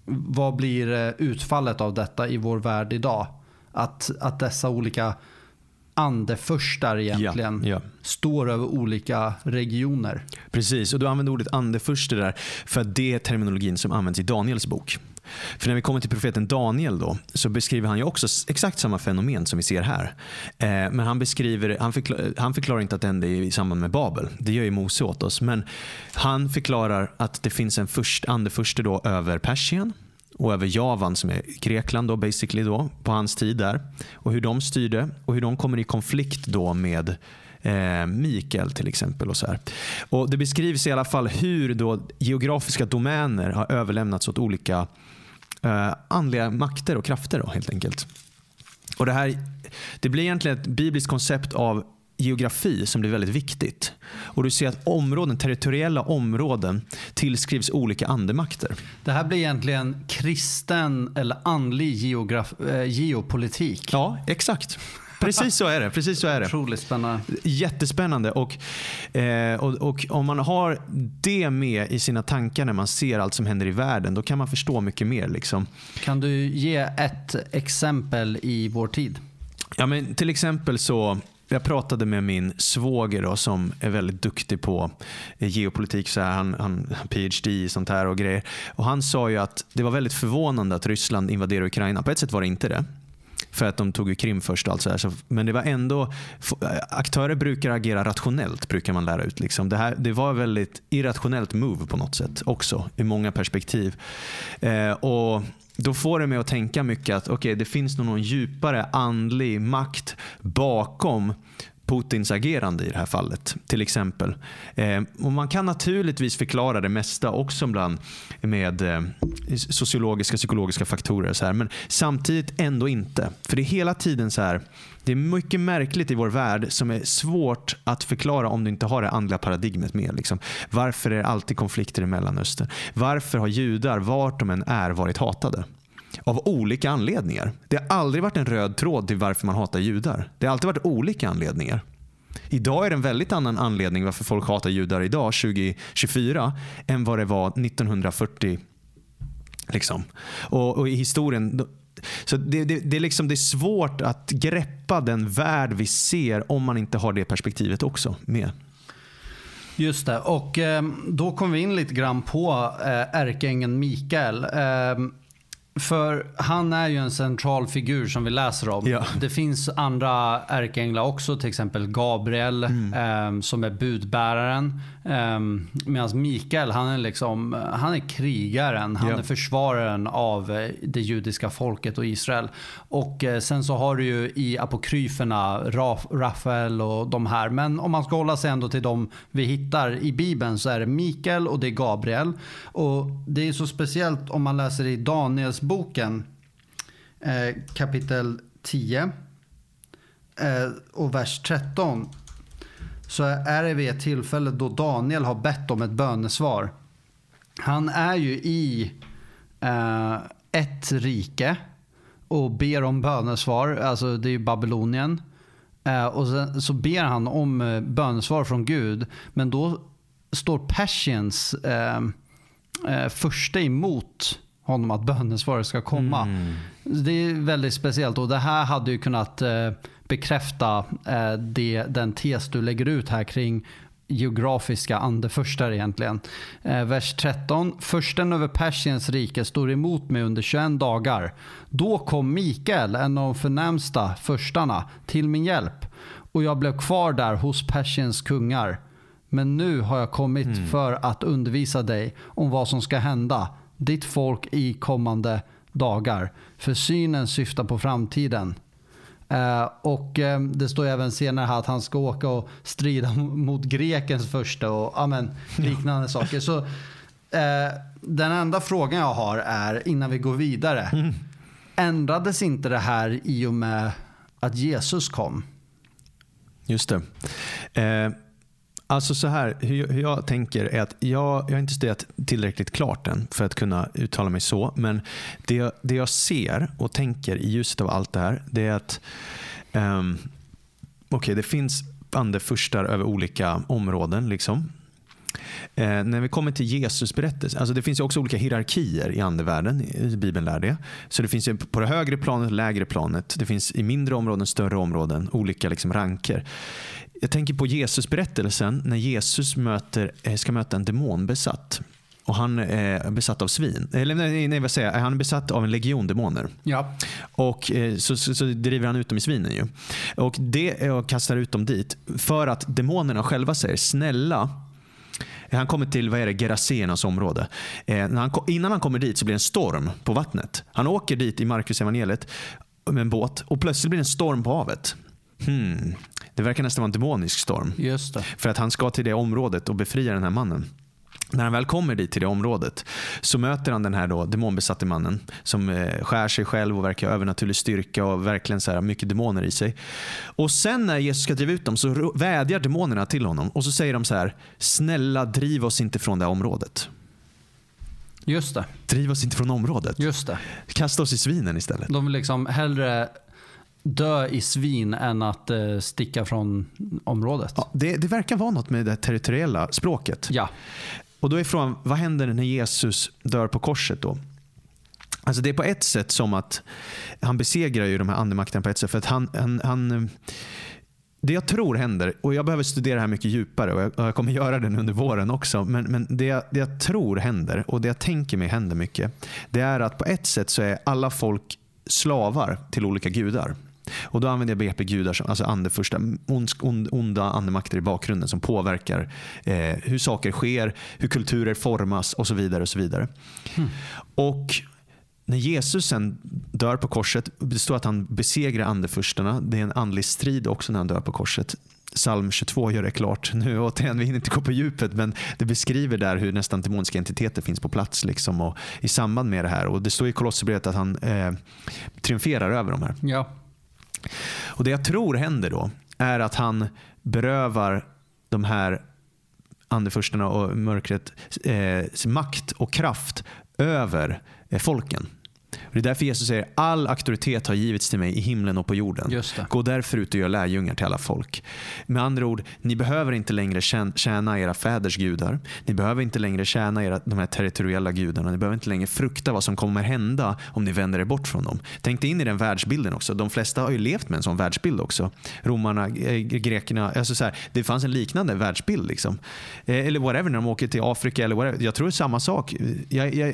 vad blir eh, utfallet av detta i vår värld idag? Att, att dessa olika andefurstar egentligen ja, ja. står över olika regioner. Precis, och du använder ordet andefurste där för att det är terminologin som används i Daniels bok. För när vi kommer till profeten Daniel då, så beskriver han ju också exakt samma fenomen som vi ser här. Eh, men han, beskriver, han, förklar, han förklarar inte att det hände i samband med Babel. Det gör ju Mose åt oss. Men han förklarar att det finns en först, andefurste då över Persien och över Javan som är Grekland då basically då, på hans tid där. Och hur de styrde och hur de kommer i konflikt då med eh, Mikael till exempel. Och så här. Och Det beskrivs i alla fall hur då geografiska domäner har överlämnats åt olika eh, andliga makter och krafter då, helt enkelt. Och det, här, det blir egentligen ett bibliskt koncept av geografi som blir väldigt viktigt. Och Du ser att områden, territoriella områden tillskrivs olika andemakter. Det här blir egentligen kristen eller andlig geograf, eh, geopolitik. Ja, exakt. Precis så är det. Precis så är det. Otroligt spännande. Jättespännande. Och, eh, och, och, om man har det med i sina tankar när man ser allt som händer i världen, då kan man förstå mycket mer. Liksom. Kan du ge ett exempel i vår tid? Ja, men till exempel så jag pratade med min svåger då, som är väldigt duktig på geopolitik. Så här, han har PhD i sånt här och grejer. Och han sa ju att det var väldigt förvånande att Ryssland invaderade Ukraina. På ett sätt var det inte det. För att de tog ju Krim först. Alltså här. men det var ändå, aktörer brukar agera rationellt brukar man lära ut. Liksom. Det, här, det var ett väldigt irrationellt move på något sätt också i många perspektiv. Eh, och då får det mig att tänka mycket att okay, det finns någon djupare andlig makt bakom Putins agerande i det här fallet. till exempel. Eh, och Man kan naturligtvis förklara det mesta också bland med eh, sociologiska psykologiska faktorer. Så här, men samtidigt ändå inte. För det är hela tiden så här. Det är mycket märkligt i vår värld som är svårt att förklara om du inte har det andliga paradigmet med. Liksom. Varför är det alltid konflikter i Mellanöstern? Varför har judar, vart de än är, varit hatade? Av olika anledningar. Det har aldrig varit en röd tråd till varför man hatar judar. Det har alltid varit olika anledningar. Idag är det en väldigt annan anledning varför folk hatar judar idag, 2024, än vad det var 1940. Liksom. Och, och, i historien, Så det, det, det, är liksom, det är svårt att greppa den värld vi ser om man inte har det perspektivet också med. Just det, och eh, då kom vi in lite grann på eh, ärkeängeln Mikael. Eh, för han är ju en central figur som vi läser om. Ja. Det finns andra ärkeänglar också, till exempel Gabriel Mm. eh, som är budbäraren. Eh, Medan Mikael, han är, liksom, han är krigaren, han Ja. är försvararen av eh, det judiska folket och Israel. Och eh, sen så har du ju i apokryferna Raf, Rafael och de här. Men om man ska hålla sig ändå till de vi hittar i Bibeln så är det Mikael och det är Gabriel. Och det är så speciellt om man läser i Danielsboken eh, kapitel 10 eh, och vers 13. Så är det vid ett tillfälle då Daniel har bett om ett bönesvar. Han är ju i eh, ett rike och ber om bönesvar. Alltså det är ju Babylonien. Eh, och sen, så ber han om eh, bönesvar från Gud. Men då står Persiens eh, eh, första emot honom att bönesvaret ska komma. Det är väldigt speciellt och det här hade ju kunnat eh, bekräfta eh, det, den tes du lägger ut här kring geografiska andefurstar egentligen. Eh, vers 13. Försten över Persiens rike stod emot mig under 21 dagar. Då kom Mikael, en av de förnämsta förstarna, till min hjälp. Och jag blev kvar där hos Persiens kungar. Men nu har jag kommit för att undervisa dig om vad som ska hända ditt folk i kommande dagar. För synen syftar på framtiden. Eh, och eh, det står även senare här att han ska åka och strida [LAUGHS] mot grekens första och amen, liknande saker. Så eh, den enda frågan jag har är innan vi går vidare. Ändrades inte det här i och med att Jesus kom? Just det. Alltså så här, hur, hur jag tänker är att jag, jag har inte studerat tillräckligt klart än för att kunna uttala mig så. Men det, jag- det jag ser och tänker i ljuset av allt det här, det är att ehm, um, okay, det finns andefurstar över olika områden. liksom. Eh, när vi kommer till Jesus berättelse, alltså det finns ju också olika hierarkier i andevärlden, Bibeln lär det. Så det finns ju på det högre planet och lägre planet. Det finns i mindre områden, större områden, olika liksom ranker. Jag tänker på Jesus berättelsen när Jesus möter, eh, ska möta en demonbesatt. Och han är besatt av svin. Eller nej, nej vad säger jag? Han är besatt av en legion demoner. Ja. Och eh, så, så, så driver han ut dem i svinen. Ju. Och det och kastar ut dem dit för att demonerna själva säger snälla han kommer till vad är det, Gerasenas område. Eh, när han, innan han kommer dit så blir det en storm på vattnet. Han åker dit i Markus evangeliet med en båt och plötsligt blir det en storm på havet. Hmm. Det verkar nästan vara en demonisk storm. Just det. För att han ska till det området och befria den här mannen. När han väl kommer dit till det området så möter han den här då demonbesatte mannen som eh, skär sig själv och verkar ha övernaturlig styrka och verkligen så här mycket demoner i sig. Och sen när Jesus ska driva ut dem så vädjar demonerna till honom och så säger de så här snälla driv oss inte från det här området. Just det. Driv oss inte från området. Just det. Kasta oss i svinen istället. De vill liksom hellre dö i svin än att eh, sticka från området. Ja, det, det verkar vara något med det territoriella språket. Ja. Och då är frågan, vad händer när Jesus dör på korset då? Alltså det är på ett sätt som att han besegrar ju de här andemakterna på ett sätt. För att han, han, han, det jag tror händer, och jag behöver studera det här mycket djupare och jag, och jag kommer [LAUGHS] göra det under våren också. Men, men det, jag, det jag tror händer och det jag tänker mig händer mycket. Det är att på ett sätt så är alla folk slavar till olika gudar. Och Då använder jag begreppet gudar, som, alltså andeförsta, ondsk- ond, onda andemakter i bakgrunden som påverkar eh, hur saker sker, hur kulturer formas och så vidare. och så vidare. Och när Jesus sen dör på korset, det står att han besegrar andefurstarna. Det är en andlig strid också när han dör på korset. Psalm 22 gör det klart. Nu [LAUGHS] återigen, vi hinner inte gå på djupet, men det beskriver där hur nästan demoniska entiteter finns på plats liksom, och i samband med det här. Och Det står i Kolosserbrevet att han eh, triumferar över de här. Ja. Och Det jag tror händer då är att han berövar de här andefurstarna och mörkret eh, makt och kraft över eh, folken det är därför Jesus säger all auktoritet har givits till mig i himlen och på jorden. Gå därför ut och gör lärjungar till alla folk. Med andra ord, ni behöver inte längre tjän- tjäna era fäders gudar. Ni behöver inte längre tjäna era, de här territoriella gudarna. Ni behöver inte längre frukta vad som kommer hända om ni vänder er bort från dem. Tänk dig in i den världsbilden också. De flesta har ju levt med en sån världsbild också. Romarna, eh, grekerna. Alltså så här, det fanns en liknande världsbild. Liksom. Eh, eller whatever, när de åker till Afrika. Eller whatever. Jag tror samma sak. Jag, jag, jag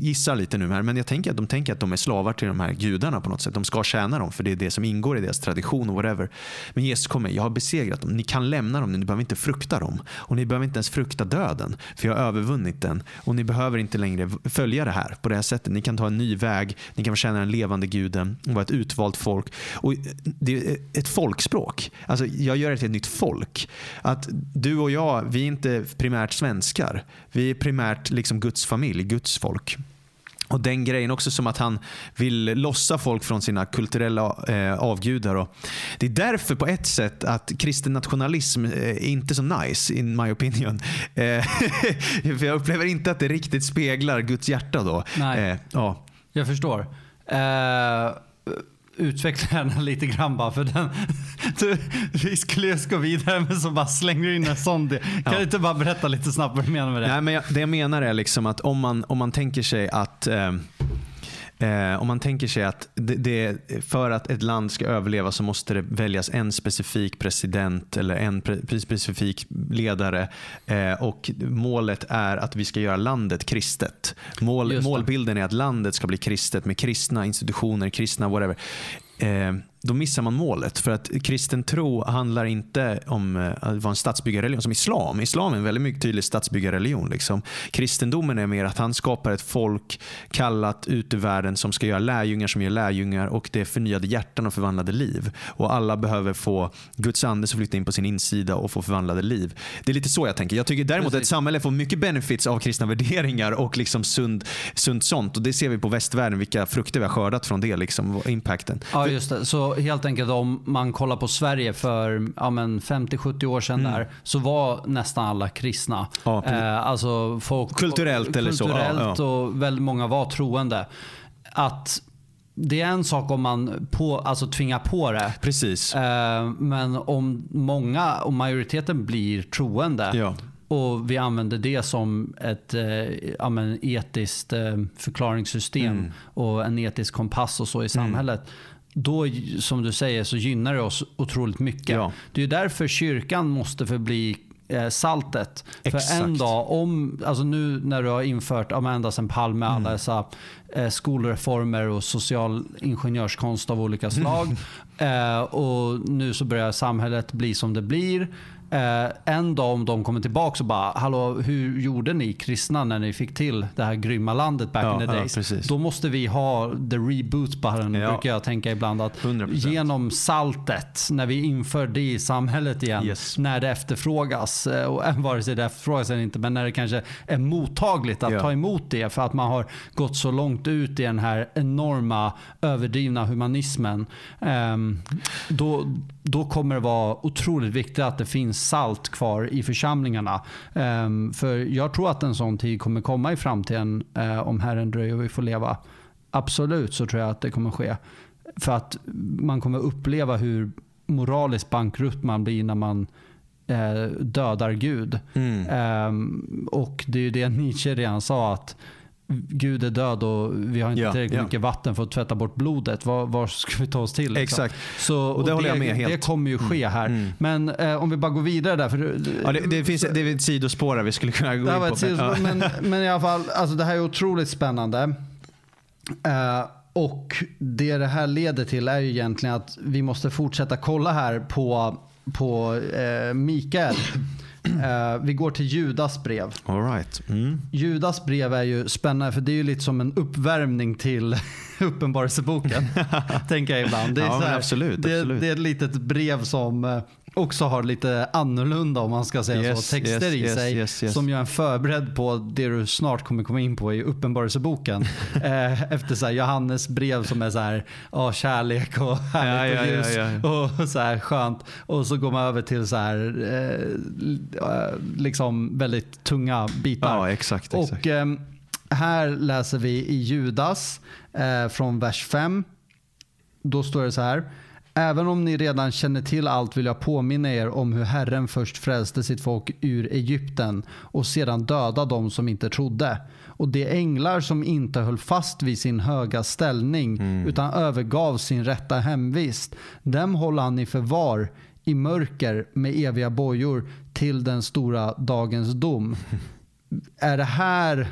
gissar lite nu här, men jag tänker att de tänker att de är slavar till de här gudarna på något sätt. De ska tjäna dem, för det är det som ingår i deras tradition och whatever. Men Jesus kommer, jag har besegrat dem. Ni kan lämna dem, ni behöver inte frukta dem. Och ni behöver inte ens frukta döden, för jag har övervunnit den. Och ni behöver inte längre följa det här på det här sättet. Ni kan ta en ny väg, ni kan tjäna den levande guden och vara ett utvalt folk. Och det är ett folkspråk. Alltså, jag gör det till ett nytt folk. Att du och jag, vi är inte primärt svenskar. Vi är primärt liksom Guds familj, Guds folk. Och den grejen också som att han vill lossa folk från sina kulturella eh, avgudar. Och det är därför på ett sätt att kristen nationalism eh, är inte så nice in my opinion. Eh, [LAUGHS] för jag upplever inte att det riktigt speglar Guds hjärta då. Nej. Eh, ja. Jag förstår. Eh, utveckla gärna lite grann bara för den. Du, vi skulle just gå vidare men så bara slänger du in en sån del. Kan Ja. du inte bara berätta lite snabbt vad du menar med det? Nej, men jag, det jag menar är liksom att om man, om man tänker sig att eh, Eh, om man tänker sig att det, det, för att ett land ska överleva så måste det väljas en specifik president eller en pre, specifik ledare. Eh, och Målet är att vi ska göra landet kristet. Mål, målbilden är att landet ska bli kristet med kristna institutioner, kristna whatever. Eh, då missar man målet. För att kristen tro handlar inte om eh, att vara en statsbyggarreligion som islam. Islam är en väldigt mycket tydlig statsbyggarreligion. Liksom. Kristendomen är mer att han skapar ett folk kallat ut i världen som ska göra lärjungar som gör lärjungar och det är förnyade hjärtan och förvandlade liv. Och alla behöver få Guds ande som flyttar in på sin insida och få förvandlade liv. Det är lite så jag tänker. Jag tycker däremot att ett samhälle får mycket benefits av kristna värderingar och liksom sund, sunt sånt. Och det ser vi på västvärlden, vilka frukter vi har skördat från det. Liksom, impacten. Ja, just det. Så helt enkelt om man kollar på Sverige för ja, men 50-70 år sedan där, så var nästan alla kristna. Mm. Ja, eh, alltså folk, Kulturellt eller så, ja, Kulturellt och väldigt många var troende. Att det är en sak om man på, alltså tvingar på det. Precis. Eh, men om många, om majoriteten blir troende Ja. och vi använder det som ett eh, ja, men etiskt eh, förklaringssystem Mm. och en etisk kompass och så i samhället. Då, som du säger, så gynnar det oss otroligt mycket. Ja. Det är därför kyrkan måste förbli eh, saltet. För en Exakt. dag, om, alltså nu när du har infört, ja, ända sedan Palme, Mm. alla dessa eh, skolreformer och social ingenjörskonst av olika [LAUGHS] slag. eh, och nu så börjar samhället bli som det blir. Eh, en dag om de kommer tillbaka och bara, hallå hur gjorde ni kristna när ni fick till det här grymma landet back Ja, in the ja, days? precis. Då måste vi ha the reboot button, Ja. brukar jag tänka ibland. Att 100%. genom saltet, när vi inför det i samhället igen, Yes. när det efterfrågas, eh, och [LAUGHS] vare sig det efterfrågas eller inte, men när det kanske är mottagligt att Ja. ta emot det för att man har gått så långt ut i den här enorma överdrivna humanismen. ehm, då, då kommer det vara otroligt viktigt att det finns salt kvar i församlingarna. Ehm, för jag tror att en sån tid kommer komma i framtiden eh, om Herren dröjer och vi får leva. Absolut så tror jag att det kommer ske. För att man kommer uppleva hur moraliskt bankrutt man blir när man eh, dödar Gud. Mm. Ehm, och det är ju det Nietzsche redan sa att Gud är död och vi har inte Ja, tillräckligt ja. mycket vatten för att tvätta bort blodet. Var, var ska vi ta oss till? liksom? Exakt. Så, och det håller jag med Det helt. kommer ju ske här. Mm. Men eh, om vi bara går vidare där. För, Ja, det, det, finns, det är ett sidospår här vi skulle kunna gå det in på. sidospår, Ja. men, men i alla fall, alltså det här är otroligt spännande. Eh, och det det här leder till är ju egentligen att vi måste fortsätta kolla här på, på eh, Mikael. Eh, vi går till Judas brev. All right. Mm. Judas brev är ju spännande för det är ju lite som en uppvärmning till [LAUGHS] Uppenbarelseboken. [LAUGHS] tänker jag ibland. Det är, Ja, här, absolut, det, absolut. det är ett litet brev som eh, också har lite annorlunda om man ska säga Yes, så, texter yes, i yes, sig. yes. Som gör en förberedd på det du snart kommer komma in på i Uppenbarelseboken. [LAUGHS] eh, efter så Johannes brev som är så här, ja, kärlek och härligt Ja, och ljus ja, ja. och så här skönt. Och så går man över till så här eh, liksom väldigt tunga bitar. Exakt. exakt. Och ehm, här läser vi i Judas eh, från vers 5. Då står det så här. Även om ni redan känner till allt vill jag påminna er om hur Herren först frälste sitt folk ur Egypten och sedan dödade dem som inte trodde. Och de änglar som inte höll fast vid sin höga ställning utan övergav sin rätta hemvist. Dem håller han i förvar i mörker med eviga bojor till den stora dagens dom. [LAUGHS] Är det här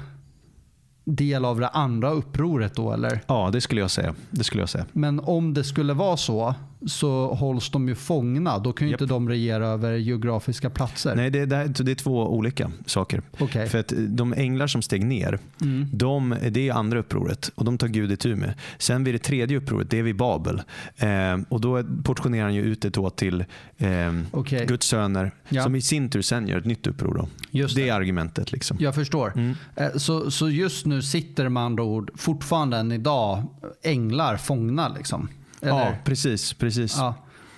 del av det andra upproret då eller? Ja, det skulle jag säga. Det skulle jag säga. Men om det skulle vara så så hålls de ju fångna. Då kan ju Japp. inte de regera över geografiska platser. Nej, det, det, det är två olika saker. Okej. För att de änglar som steg ner, Mm. de, det är andra upproret och de tar Gud i tur med. Sen vid det tredje upproret, det är vid Babel. Eh, och då portionerar han ju ut det då till eh, Okej. Guds söner Ja. som i sin tur sen gör ett nytt uppror. Då. Just det det. är argumentet. Liksom. Jag förstår. Mm. Eh, Så, så just nu sitter med andra ord fortfarande än idag änglar fångna liksom? Eller? Ja, precis. precis. Ja,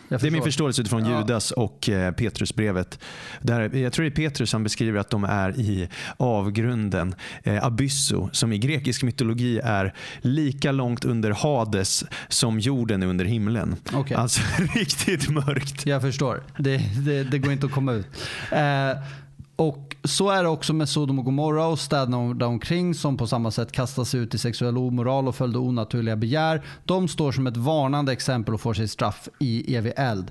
Det är min förståelse utifrån Ja. Judas och eh, Petrusbrevet. Där, jag tror det är Petrus han beskriver att de är i avgrunden, eh, abysso, som i grekisk mytologi är lika långt under Hades som jorden är under himlen. Okej. Alltså [LAUGHS] riktigt mörkt. Jag förstår. Det, det, det går inte att komma ut. Eh, och så är det också med Sodom och Gomorra och städerna däromkring som på samma sätt kastar sig ut i sexuell omoral och följde onaturliga begär. De står som ett varnande exempel och får sitt straff i evig eld.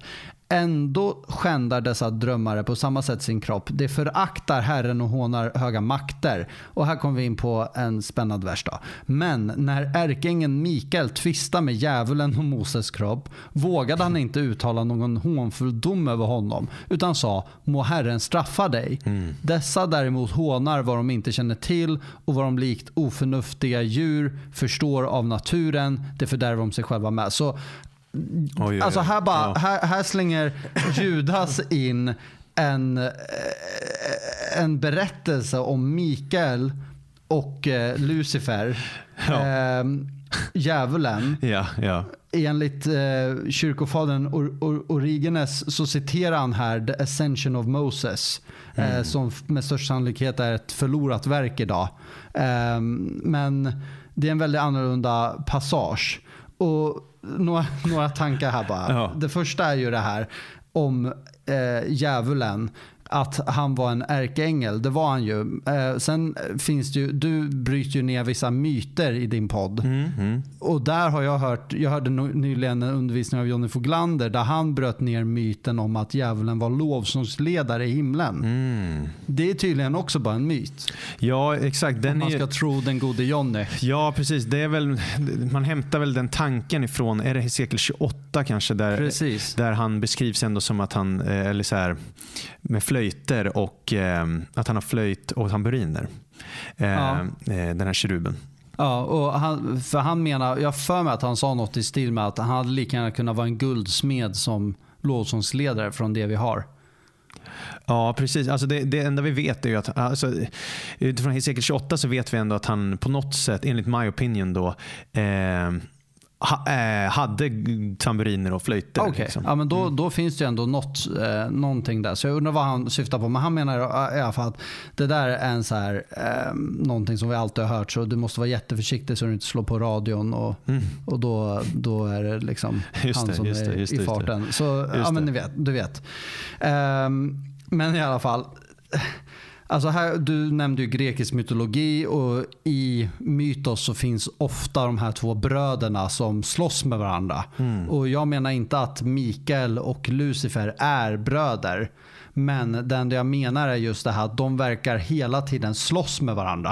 Ändå skändar dessa drömmare på samma sätt sin kropp. De föraktar Herren och hånar höga makter. Och här kommer vi in på en spännande vers. Då. Men när ärkeängeln Mikael tvistade med djävulen om Moses kropp vågade han inte uttala någon hånfull dom över honom utan sa må Herren straffa dig. Dessa däremot hånar vad de inte känner till och vad de likt oförnuftiga djur förstår av naturen. Det fördärvar de sig själva med. Så Oj. Alltså här, bara, Ja. här, här slänger Judas in en, eh, en berättelse om Mikael och eh, Lucifer, Ja. eh, djävulen. Ja, ja. Enligt eh, kyrkofadern Or- Or- Origenes så citerar han här The Ascension of Moses. Eh, som f- med största sannolikhet är ett förlorat verk idag. Eh, men det är en väldigt annorlunda passage. Och några, några tankar här bara. Ja. Det första är ju det här om eh, djävulen. Att han var en ärkeängel, det var han ju. Eh, sen finns det ju, du bryter ju ner vissa myter i din podd. Mm, mm. Och där har jag hört, jag hörde nyligen en undervisning av Jonny Foglander där han bröt ner myten om att djävulen var lovsångsledare i himlen. Mm. Det är tydligen också bara en myt. Ja, exakt. Om Den är man ska tro den gode Jonny. Ja, precis. Det är väl, man hämtar väl den tanken ifrån, är det Hesekiel 28 kanske? Där, Precis. där han beskrivs ändå som att han, eh, eller så här, med flöjter och eh, att han har flöjt och tamburiner. Eh, Ja. eh, den här keruben. Ja, och han, för han menar, jag för mig att han sa något i stil med att han hade lika gärna kunnat vara en guldsmed som lovsångsledare från det vi har. Ja, precis. Alltså det, det enda vi vet är ju att alltså, utifrån Hesekiel 28 så vet vi ändå att han på något sätt, enligt my opinion då, eh, ha, eh, hade tamburiner och flöjter. Okej, liksom. ja, men då, då finns det ju ändå något, eh, någonting där. Så jag undrar vad han syftar på. Men han menar eh, i alla fall att det där är en så här, eh, någonting som vi alltid har hört. Så du måste vara jätteförsiktig så du inte slår på radion. Och, och då, då är det liksom [LAUGHS] Just han som det, är just det, i farten. Så ja, men ni vet, du vet. Ehm, men i alla fall. Alltså här, du nämnde ju grekisk mytologi och i mytos så finns ofta de här två bröderna som slåss med varandra. Och jag menar inte att Mikael och Lucifer är bröder. Men det enda jag menar är just det här att de verkar hela tiden slåss med varandra.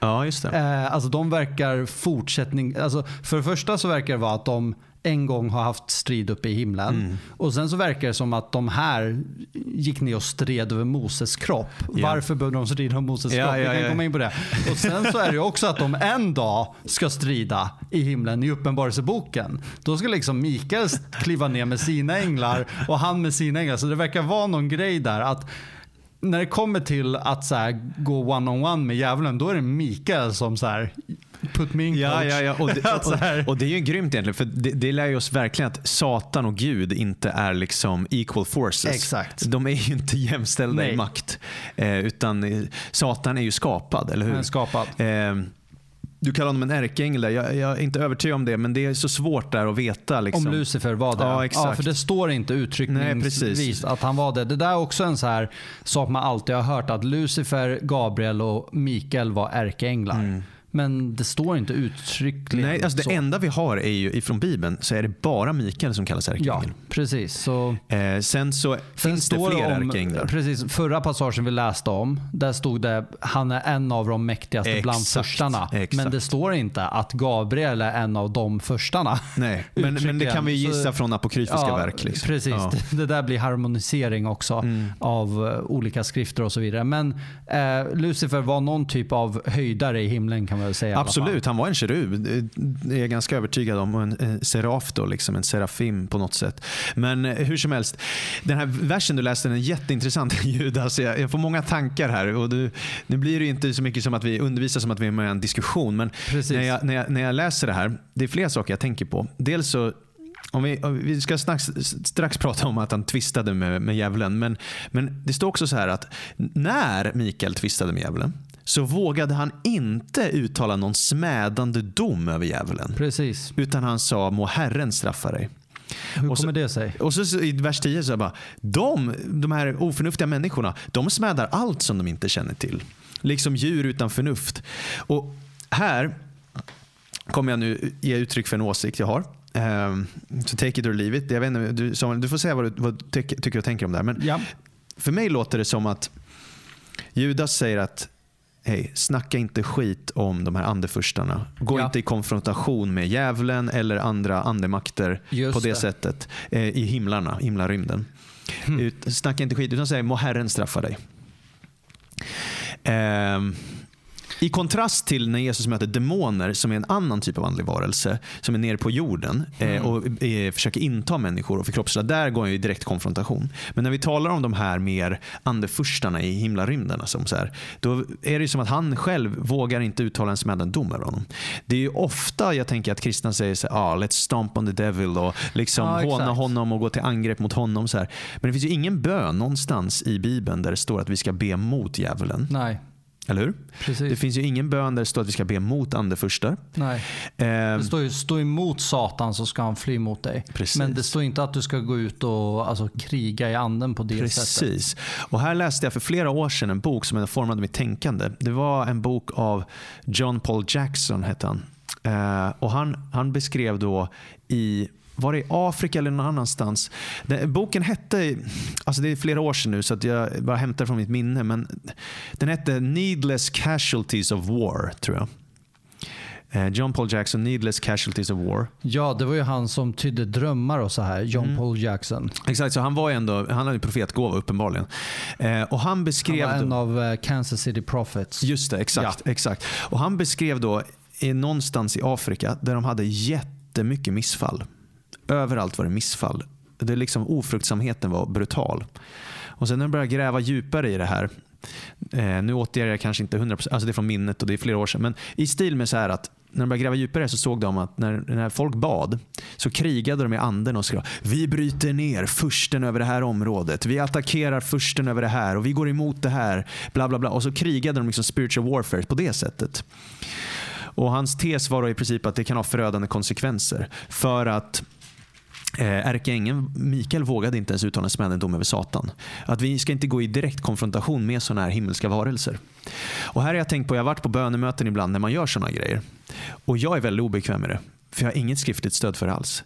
Ja, just det. Eh, alltså de verkar fortsättning, alltså för det första så verkar det vara att de en gång har haft strid uppe i himlen. Mm. Och sen så verkar det som att de här gick ner och stred över Moses kropp. Ja. Varför behövde de strida om Moses Ja, kropp? Vi ja, kan komma in på det. Och sen så är det också att de en dag ska strida i himlen i Uppenbarelseboken. Då ska liksom Mikael kliva ner med sina änglar och han med sina änglar. Så det verkar vara någon grej där att när det kommer till att så här, gå one-on-one med djävulen, då är det Mikael som så här, Put me in Ja, coach. ja, ja. Och, det, [LAUGHS] och, och det är ju grymt egentligen för det, det lär ju oss verkligen att Satan och Gud inte är liksom equal forces. Exakt. De är ju inte jämställda Nej. i makt. Eh, utan eh, Satan är ju skapad, eller hur? Skapad. Eh, du kallar honom en ärkeängel där. Jag, jag är inte övertygad om det, men det är så svårt där att veta. Liksom. Om Lucifer var det. Ja, exakt. för det står inte uttryckningsvis att han var det. Det där är också en så här sak man alltid har hört att Lucifer, Gabriel och Mikael var ärkeänglar. Men det står inte uttryckligen. Nej, alltså så. det enda vi har är ju ifrån Bibeln så är det bara Mikael som kallas Ja, ärkeängel. precis. Så Eh, sen så Sen finns det fler ärkeänglar. Precis, förra passagen vi läste om, där stod det han är en av de mäktigaste bland Exakt, förstarna. exakt. Men det står inte att Gabriel är en av de förstarna. Nej, [LAUGHS] men, men det kan vi gissa Så- från apokryfiska verk. Liksom. Precis, Ja. det, [LAUGHS] det där blir harmonisering också Mm. av eh, olika skrifter och så vidare. Men eh, Lucifer var någon typ av höjdare i himlen kan man väl säga. Absolut, han var en kerub. Det är jag ganska övertygad om. En, en seraf då, liksom, en serafim på något sätt. Men eh, hur som helst, den här versen du läste den är jätteintressant [LAUGHS] Judas. Jag, jag får många tankar här. Och du, nu blir det inte så mycket som att vi undervisar som att vi är med i en diskussion. Men Precis. när jag, när, jag, när jag läser det här, det är flera saker jag tänker på. Dels så om vi, om vi ska strax, strax prata om att han tvistade med, med djävulen. Men, men det står också så här att när Mikael tvistade med djävulen så vågade han inte uttala någon smädande dom över djävulen. Precis. Utan han sa må Herren straffa dig. Hur Och så- kommer det sig? Och så, i vers 10 så bara, de, de här oförnuftiga människorna, de smädar allt som de inte känner till. Liksom djur utan förnuft. Och här kommer jag nu ge uttryck för en åsikt jag har. Um, så take it or leave it. Jag vet inte, du, Samuel, du får säga vad du, vad du tycker, tycker och tänker om det här. Men Ja. för mig låter det som att Judas säger att Hej, snacka inte skit om de här andefurstarna. Gå Ja. inte i konfrontation med djävulen eller andra andemakter Just på det, det. sättet eh, i himlarna, himlarymden. Hmm. Ut, snacka inte skit, utan säg må Herren straffa dig. Ehm, I kontrast till när Jesus möter demoner som är en annan typ av andlig varelse som är nere på jorden eh, och eh, försöker inta människor och förkroppsliga. Där går han ju i direkt konfrontation. Men när vi talar om de här mer andefurstarna i himlarymderna som så här, då är det som att han själv vågar inte uttala en smädande dom över honom. Det är ju ofta jag tänker att kristna säger så här, ah, let's stomp on the devil och liksom Ja, håna honom och gå till angrepp mot honom. Så här. Men det finns ju ingen bön någonstans i Bibeln där det står att vi ska be mot djävulen. Nej, Eller hur? precis. Det finns ju ingen bön där det står att vi ska be mot andefurstar. Nej. Ehm, Det står ju stå emot Satan så ska han fly mot dig. Precis. Men det står inte att du ska gå ut och alltså, kriga i anden på det sättet. Precis. Och här läste jag för flera år sedan en bok som formade mitt tänkande. Det var en bok av John Paul Jackson hette han. Eh, och han, han beskrev då i var det i Afrika eller någon annanstans? Den, boken hette, alltså det är flera år sedan nu så att jag bara hämtar från mitt minne, men den hette Needless Casualties of War, tror jag. Eh, John Paul Jackson, Needless Casualties of War. Ja, det var ju han som tydde drömmar och så här. John Mm. Paul Jackson. Exakt, så han var ändå, han hade ju profetgåva uppenbarligen. Eh, och han Han beskrev... var en då- av eh, Kansas City Prophets. Just det, exakt. exakt. Och han beskrev då i, någonstans i Afrika där de hade jättemycket missfall. Överallt var det missfall. Det liksom, ofruktsamheten var brutal. Och sen när de började gräva djupare i det här. Eh, nu återger jag kanske inte 100%, alltså det är från minnet och det är flera år sedan. Men i stil med så här att när de började gräva djupare så såg de att när, när folk bad så krigade de i anden och skrev vi bryter ner försten över det här området. Vi attackerar försten över det här och vi går emot det här. Bla bla bla. Och så krigade de liksom spiritual warfare på det sättet. Och Hans tes var då i princip att det kan ha förödande konsekvenser. För att Eh, ärkeängeln Mikael vågade inte ens uttala en smädande dom över Satan. Att vi ska inte gå i direkt konfrontation med sådana här himmelska varelser. Och här har jag tänkt på, jag har varit på bönemöten ibland när man gör sådana grejer. Och jag är väldigt obekväm med det. För jag har inget skriftligt stöd för det alls.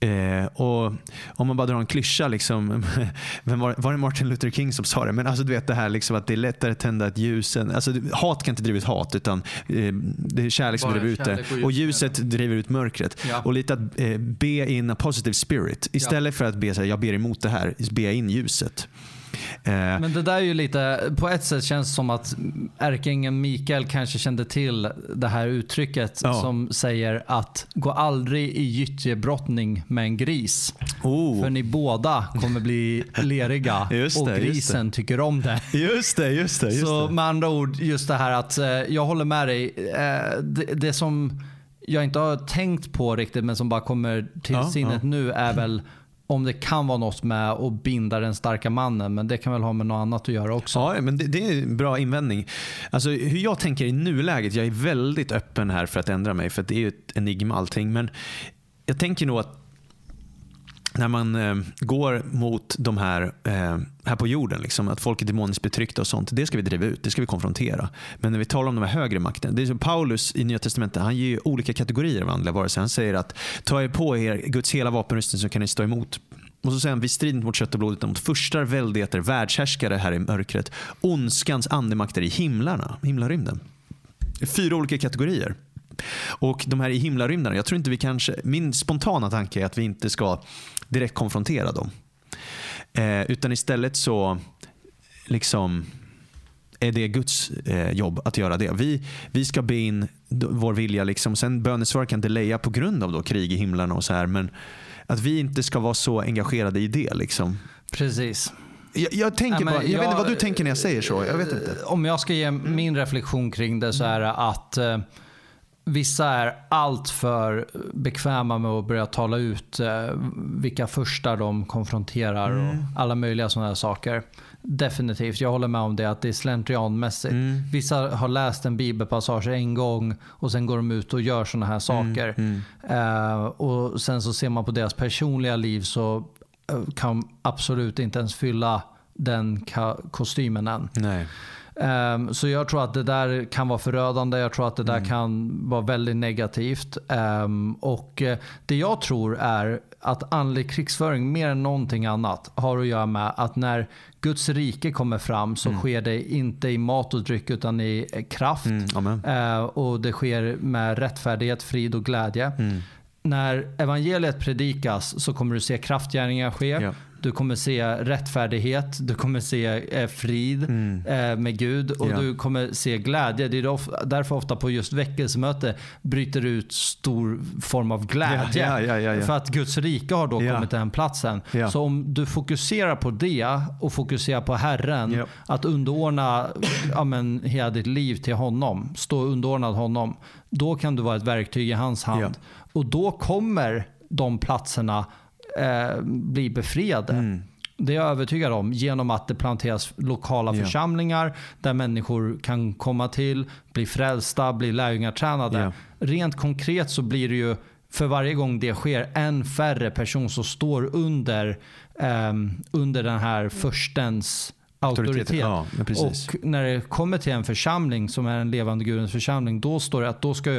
Eh, och om man bara drar en klyscha, liksom, [LAUGHS] var, var det Martin Luther King som sa det? Men alltså du vet det här liksom, att det är lättare att tända ett ljus. Än, alltså, hat kan inte driva ut hat utan eh, det är kärlek som Bara driver ut det. och ljus. Och ljuset driver ut mörkret. Ja. Och lite att eh, be in a positive spirit. Istället för att be så här, jag ber emot det här, be in ljuset. Eh, Men det där är ju lite, på ett sätt känns det som att ärkeängeln Mikael kanske kände till det här uttrycket Ja. som säger att gå aldrig i gyttjebrottning med en gris. oh. För ni båda kommer bli leriga [LAUGHS] och det, just grisen tycker om det. [LAUGHS] Just det, just det. Just Så det. med andra ord, just det här att eh, jag håller med dig. Eh, det, det som jag inte har tänkt på riktigt men som bara kommer till Ja, sinnet ja. nu är väl om det kan vara något med att binda den starka mannen. Men det kan väl ha med något annat att göra också. Ja, men det, det är en bra invändning. Alltså, hur jag tänker i nuläget, jag är väldigt öppen här för att ändra mig, för att det är ju ett enigma allting. Men jag tänker nog att när man eh, går mot de här, eh, här på jorden, liksom, att folk är demoniskt betryckta och sånt, det ska vi driva ut, det ska vi konfrontera. Men när vi talar om de här högre makten, det är som Paulus i Nya Testamentet, han ger ju olika kategorier av andliga varelser. Han säger att ta er på er Guds hela vapenrustning så kan ni stå emot. Och så säger han, vi strider inte mot kött och blod utan mot furstar, väldigheter, världshärskare här i mörkret, ondskans andemakter i himlarna, himlarymden. Fyra olika kategorier. Och de här i himlarymden, jag tror inte vi kanske, min spontana tanke är att vi inte ska direkt konfrontera dem. Eh, utan istället så liksom är det Guds eh, jobb att göra det. Vi, vi ska be in vår vilja. Liksom. Sen bönesvar kan delaya på grund av då krig i himlarna och så här. Men att vi inte ska vara så engagerade i det. Liksom. Precis. Jag, jag, tänker men bara, jag, vet jag- inte vad du tänker när jag säger så. Jag vet inte. Om jag ska ge min reflektion kring det så är det att eh, vissa är allt för bekväma med att börja tala ut eh, vilka första de konfronterar och alla möjliga sådana här saker. Definitivt, jag håller med om det att det är slentrianmässigt. Vissa har läst en bibelpassage en gång och sen går de ut och gör sådana här saker. Eh, och sen så ser man på deras personliga liv så eh, kan absolut inte ens fylla den kostymen än. Nej. Ehm, så jag tror att det där kan vara förödande. Jag tror att det där kan vara väldigt negativt. Ehm, och eh, det jag tror är att andlig krigsföring mer än någonting annat har att göra med att när Guds rike kommer fram så sker det inte i mat och dryck utan i eh, kraft. Mm. Eh, och det sker med rättfärdighet, frid och glädje. Mm. När evangeliet predikas så kommer du se kraftgärningar ske. Ja. Du kommer se rättfärdighet, du kommer se eh, frid eh, med Gud och Mm. Ja. du kommer se glädje. Det är därför ofta på just väckelsemöte bryter ut stor form av glädje. Ja, ja. För att Guds rike har då kommit till den platsen. Så om du fokuserar på det och fokuserar på Herren, att underordna ja, men, hela ditt liv till honom, stå underordnad honom, då kan du vara ett verktyg i hans hand. Och då kommer de platserna eh, bli befriade. Mm. Det är jag övertygad om genom att det planteras lokala Ja. församlingar där människor kan komma till, bli frälsta, bli lärjungatränade. Ja. Rent konkret så blir det ju för varje gång det sker en färre person som står under, ehm, under den här förstens auktoritet. Ja. Och när det kommer till en församling som är en levande Gudens församling, då står det att då ska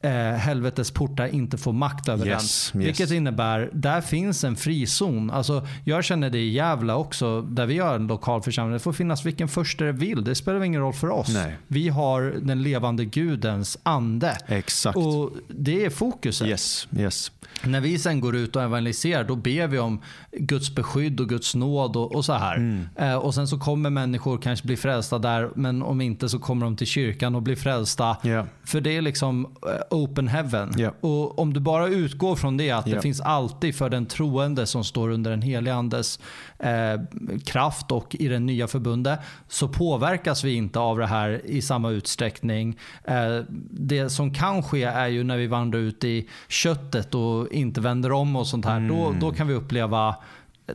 eh, helvetets portar inte få makt över Yes, den. yes. Vilket innebär, där finns en frizon. Alltså, jag känner det i Gävle också, där vi har en lokal församling. Det får finnas vilken första det vill. Det spelar ingen roll för oss. Nej. Vi har den levande Gudens ande. Exakt. Och det är fokuset. Yes, yes. När vi sen går ut och evangeliserar då ber vi om Guds beskydd och Guds nåd och, och så här. Mm. Eh, och sen så kommer människor kanske bli frälsta där men om inte så kommer de till kyrkan och blir frälsta. Ja. För det är liksom eh, open heaven. Ja. Och om du bara utgår från det att Ja. det finns alltid för den troende som står under den helige andes eh, kraft och i den nya förbundet så påverkas vi inte av det här i samma utsträckning. Eh, det som kan ske är ju när vi vandrar ut i köttet och inte vänder om och sånt här. Då, Mm. då kan vi uppleva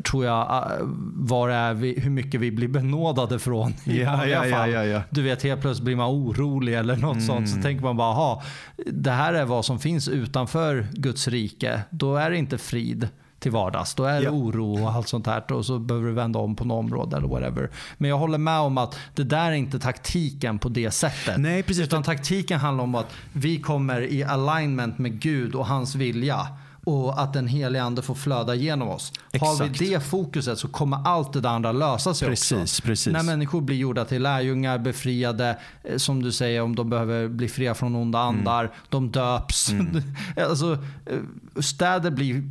tror jag, eh, var är vi, hur mycket vi blir benådade från i Ja, ja, ja, ja, ja. Du vet, helt plötsligt blir man orolig eller något sånt. Mm. Så tänker man bara, aha, det här är vad som finns utanför Guds rike. Då är det inte frid till vardags. Då är det Ja. oro och allt sånt här. Och så behöver du vända om på något område eller whatever. Men jag håller med om att det där är inte taktiken på det sättet. Nej, precis. Utan taktiken handlar om att vi kommer i alignment med Gud och hans vilja. Och att den heliga ande får flöda genom oss. Har Exakt. vi det fokuset så kommer allt det andra lösa sig också. Precis, precis. När människor blir gjorda till lärjungar, befriade, eh, som du säger om de behöver bli fria från onda Mm. andar, de döps. [LAUGHS] alltså, eh, städer blir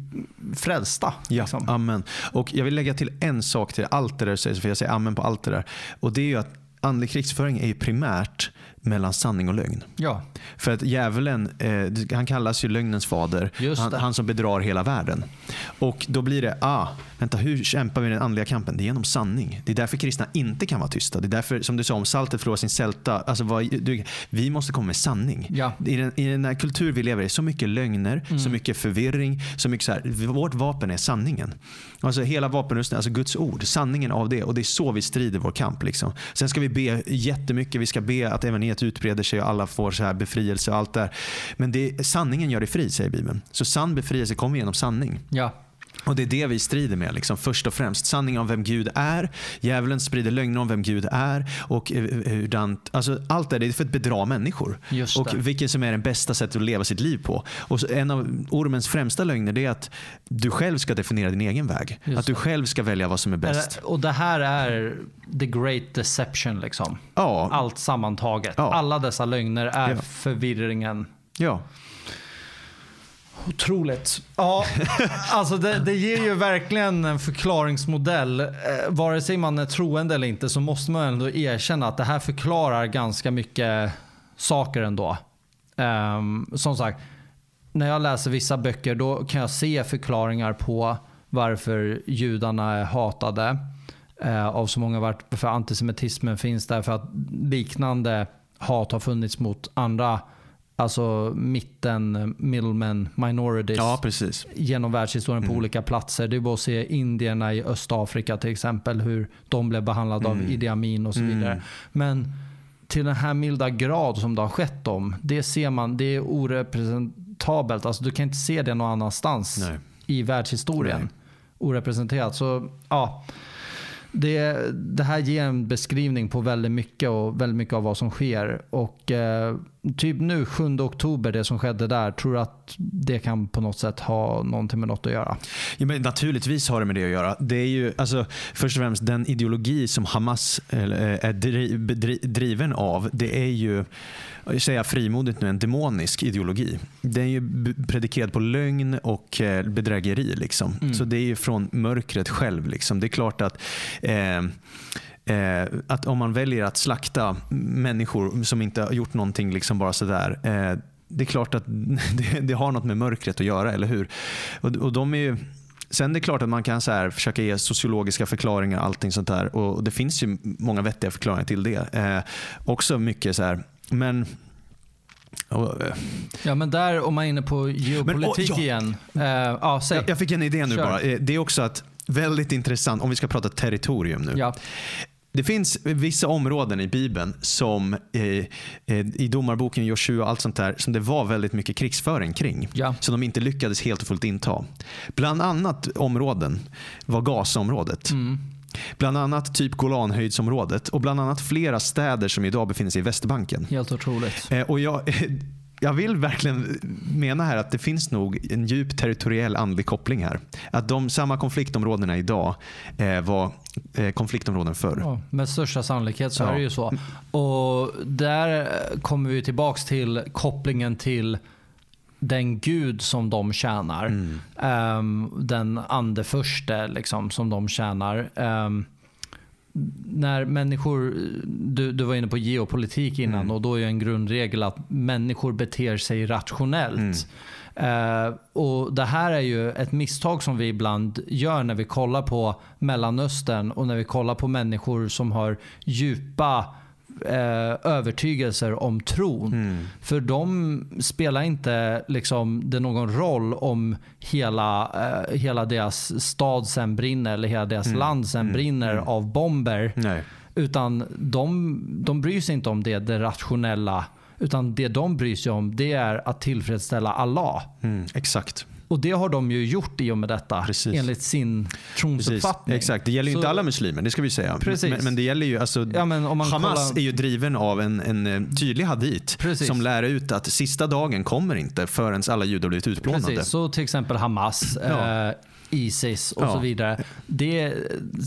frälsta. Ja, liksom. amen. Och jag vill lägga till en sak till allt det där du säger, för jag säger amen på allt det där. Och det är ju att andlig krigsföring är ju primärt mellan sanning och lögn. ja. För att djävulen, eh, han kallas ju lögnens fader. Han, han som bedrar hela världen. Och då blir det, ah, vänta hur kämpar vi den andliga kampen? Det är genom sanning. Det är därför kristna inte kan vara tysta. Det är därför, som du sa, om saltet förlorar sin sälta. Alltså, vad, du, vi måste komma med sanning. Ja. I, den, I den här kultur vi lever i, så mycket lögner, Mm. så mycket förvirring. Så mycket så här, vårt vapen är sanningen. Alltså hela vapenrustningen, alltså Guds ord. Sanningen av det. Och det är så vi strider vår kamp. Liksom. Sen ska vi be jättemycket. Vi ska be att evangeliet utbreder sig och alla får så här befrielse och allt det där. Men det, sanningen gör dig fri, säger Bibeln. Så sann befrielse kommer genom sanning. ja. Och det är det vi strider med, liksom, först och främst. Sanningen om vem Gud är. Djävulen sprider lögner om vem Gud är. Och eh, hurdant, alltså, allt det där, är för att bedra människor. Och vilket som är det bästa sättet att leva sitt liv på. Och en av ormens främsta lögner är att du själv ska definiera din egen väg. Just att du själv ska välja vad som är bäst. Och det här är the great deception. Liksom. Ja, Allt sammantaget. Ja. Alla dessa lögner är Ja. förvirringen. ja. Otroligt. Ja, alltså det, det ger ju verkligen en förklaringsmodell. Eh, vare sig man är troende eller inte så måste man ändå erkänna att det här förklarar ganska mycket saker ändå. Um, som sagt, när jag läser vissa böcker då kan jag se förklaringar på varför judarna är hatade eh, av så många. Varför antisemitismen finns där. För att liknande hat har funnits mot andra Alltså mitten, middlemen, minorities ja, precis. genom världshistorien på olika platser. Det är bara att se indierna i Östafrika till exempel. Hur de blev behandlade av Idi Amin och så vidare. Men till den här milda grad som det har skett dem. Det ser man, det är orepresentabelt. Alltså du kan inte se det någon annanstans Nej. i världshistorien. Nej. Orepresenterat. Så ja. Det, det här ger en beskrivning på väldigt mycket och väldigt mycket av vad som sker. Och eh, typ nu 7 oktober, det som skedde där, tror du att det kan på något sätt ha någonting med något att göra? Ja, men naturligtvis har det med det att göra. Det är ju alltså, först och främst den ideologi som Hamas eh, är driven av. Det är ju, säger frimodigt nu, en demonisk ideologi. Den är ju predikerad på lögn och eh, bedrägeri. Liksom. Så det är ju från mörkret själv. Liksom. Det är klart att eh, Eh, att om man väljer att slakta människor som inte har gjort någonting liksom bara sådär. Eh, det är klart att [LAUGHS] det, det har något med mörkret att göra, eller hur? Och, och de är ju, sen det är klart att man kan så här försöka ge sociologiska förklaringar och allting sånt där. Och det finns ju många vettiga förklaringar till det. Eh, också mycket så här. Men och, eh, Ja men där om man är inne på geopolitik ja. igen. Eh, ja, säg. jag, jag fick en idé nu Kör. bara. Eh, Det är också att väldigt intressant, om vi ska prata territorium nu. Ja. Det finns vissa områden i Bibeln som eh, i domarboken, Joshua och allt sånt där som det var väldigt mycket krigsföring kring. Ja. Som de inte lyckades helt och fullt inta. Bland annat områden var Gazaområdet. Mm. Bland annat typ Golanhöjdsområdet och bland annat flera städer som idag befinner sig i Västbanken. Helt otroligt. Eh, och jag, [LAUGHS] jag vill verkligen mena här att det finns nog en djup territoriell andlig koppling här. Att de samma konfliktområdena idag eh, var eh, konfliktområden förr. Ja, med största sannolikhet så Ja. är det ju så. Och där kommer vi tillbaks till kopplingen till den gud som de tjänar. Mm. Ehm, den andeförste liksom, som de tjänar. Ehm, när människor, du, du var inne på geopolitik innan Mm. och då är en grundregel att människor beter sig rationellt. Eh, och Det här är ju ett misstag som vi ibland gör när vi kollar på Mellanöstern och när vi kollar på människor som har djupa eh, övertygelser om tron. Mm. För de spelar inte liksom, det någon roll om hela, eh, hela deras stad sen brinner eller hela deras land sen brinner av bomber. Nej. Utan de, de bryr sig inte om det, det rationella. Utan det de bryr sig om det är att tillfredsställa Allah. Mm, exakt. Och det har de ju gjort i och med detta Precis. enligt sin tronsuppfattning. Exakt, det gäller ju Så- inte alla muslimer, det ska vi säga. Precis. Men, men det gäller ju, alltså, Ja, Hamas kollar- är ju driven av en, en eh, tydlig hadit Precis. som lär ut att sista dagen kommer inte förrän alla judar blivit utplånade. Precis, så till exempel Hamas, [CLEARS THROAT] Ja. eh, Isis och Ja. så vidare. Det,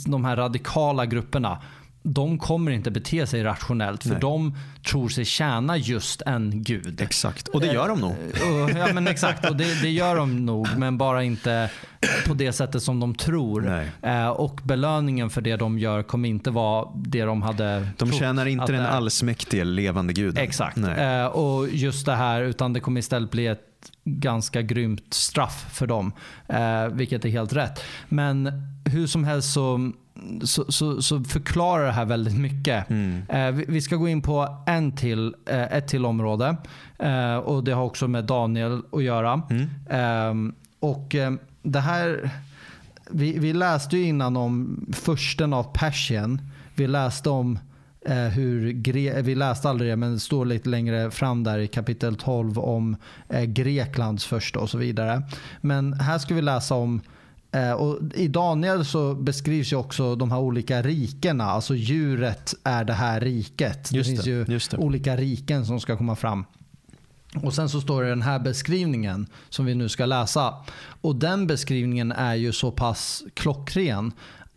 de här radikala grupperna, de kommer inte bete sig rationellt för Nej. de tror sig tjäna just en gud. Exakt, och det gör de nog. Och, ja men exakt, och det, det gör de nog men bara inte på det sättet som de tror. Eh, och belöningen för det de gör kommer inte vara det de hade De trott tjänar inte den allsmäktige levande guden. Exakt. Eh, och just det här, utan det kommer istället bli ett ganska grymt straff för dem. Eh, vilket är helt rätt. Men hur som helst så, så, så, så förklarar det här väldigt mycket. Mm. Eh, vi, vi ska gå in på en till, eh, ett till område. Eh, och det har också med Daniel att göra. Mm. Eh, och eh, det här... Vi, vi läste ju innan om försten av Persien. Vi läste om hur Gre- vi läste aldrig det, men det står lite längre fram där i kapitel 12 om eh, Greklands första och så vidare. Men här ska vi läsa om eh, och I Daniel så beskrivs ju också de här olika rikena. Alltså djuret är det här riket. Just det finns det, ju det. olika riken som ska komma fram. Och sen så står det den här beskrivningen som vi nu ska läsa. Och den beskrivningen är ju så pass klockren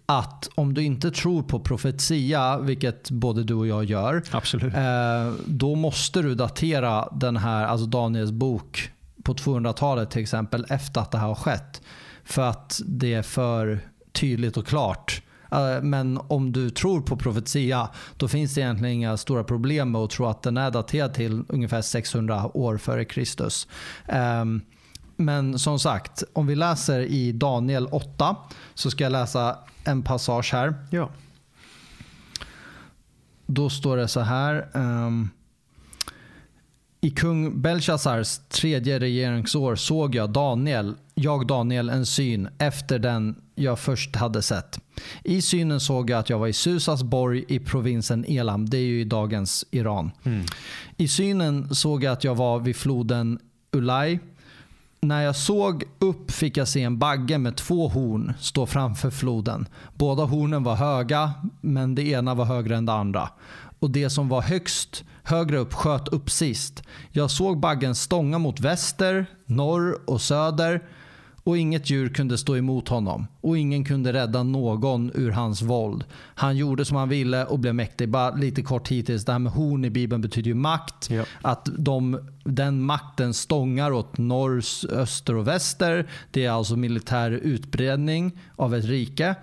att om du inte tror på profetia, vilket både du och jag gör, Absolut. eh, då måste du datera den här, alltså Daniels bok på 200-talet till exempel, efter att det här har skett. För att det är för tydligt och klart. Eh, Men om du tror på profetia, då finns det egentligen inga stora problem med att tro att den är daterad till ungefär 600 år före Kristus. Ehm, Men som sagt, om vi läser i Daniel 8 så ska jag läsa en passage här. Ja. Då står det så här. ehm, I kung Belshazzars tredje regeringsår såg jag Daniel, jag Daniel, en syn efter den jag först hade sett. I synen såg jag att jag var i Susas borg i provinsen Elam. Det är ju i dagens Iran. I synen såg jag att jag var vid floden Ulai. När jag såg upp fick jag se en bagge med två horn stå framför floden. Båda hornen var höga, men det ena var högre än det andra. Och det som var högst, högre upp, sköt upp sist. Jag såg baggen stånga mot väster, norr och söder och inget djur kunde stå emot honom och ingen kunde rädda någon ur hans våld. Han gjorde som han ville och blev mäktig. Bara lite kort hittills, det här med horn i Bibeln betyder ju makt. Ja. Att de, den makten stångar åt norr, öster och väster. Det är alltså militär utbredning av ett rike.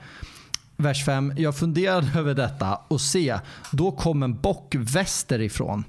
Vers 5. Jag funderade [LAUGHS] över detta och se, då kom en bock västerifrån.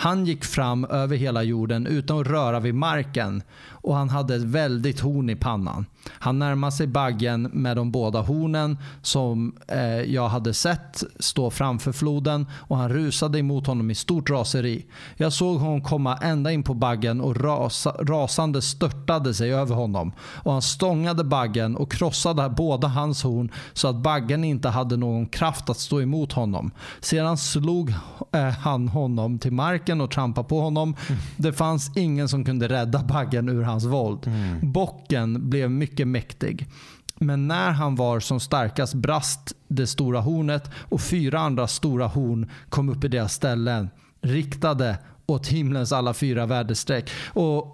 Han gick fram över hela jorden utan att röra vid marken och han hade ett väldigt horn i pannan. Han närmade sig baggen med de båda hornen som eh, jag hade sett stå framför floden och han rusade emot honom i stort raseri. Jag såg honom komma ända in på baggen och rasa, rasande störtade sig över honom. Och han stångade baggen och krossade båda hans horn så att baggen inte hade någon kraft att stå emot honom. Sedan slog eh, han honom till marken och trampade på honom. Det fanns ingen som kunde rädda baggen ur hans våld. Bocken blev mycket mäktig. Men när han var som starkast brast det stora hornet och fyra andra stora horn kom upp i deras ställen, riktade åt himlens alla fyra väderstreck. Och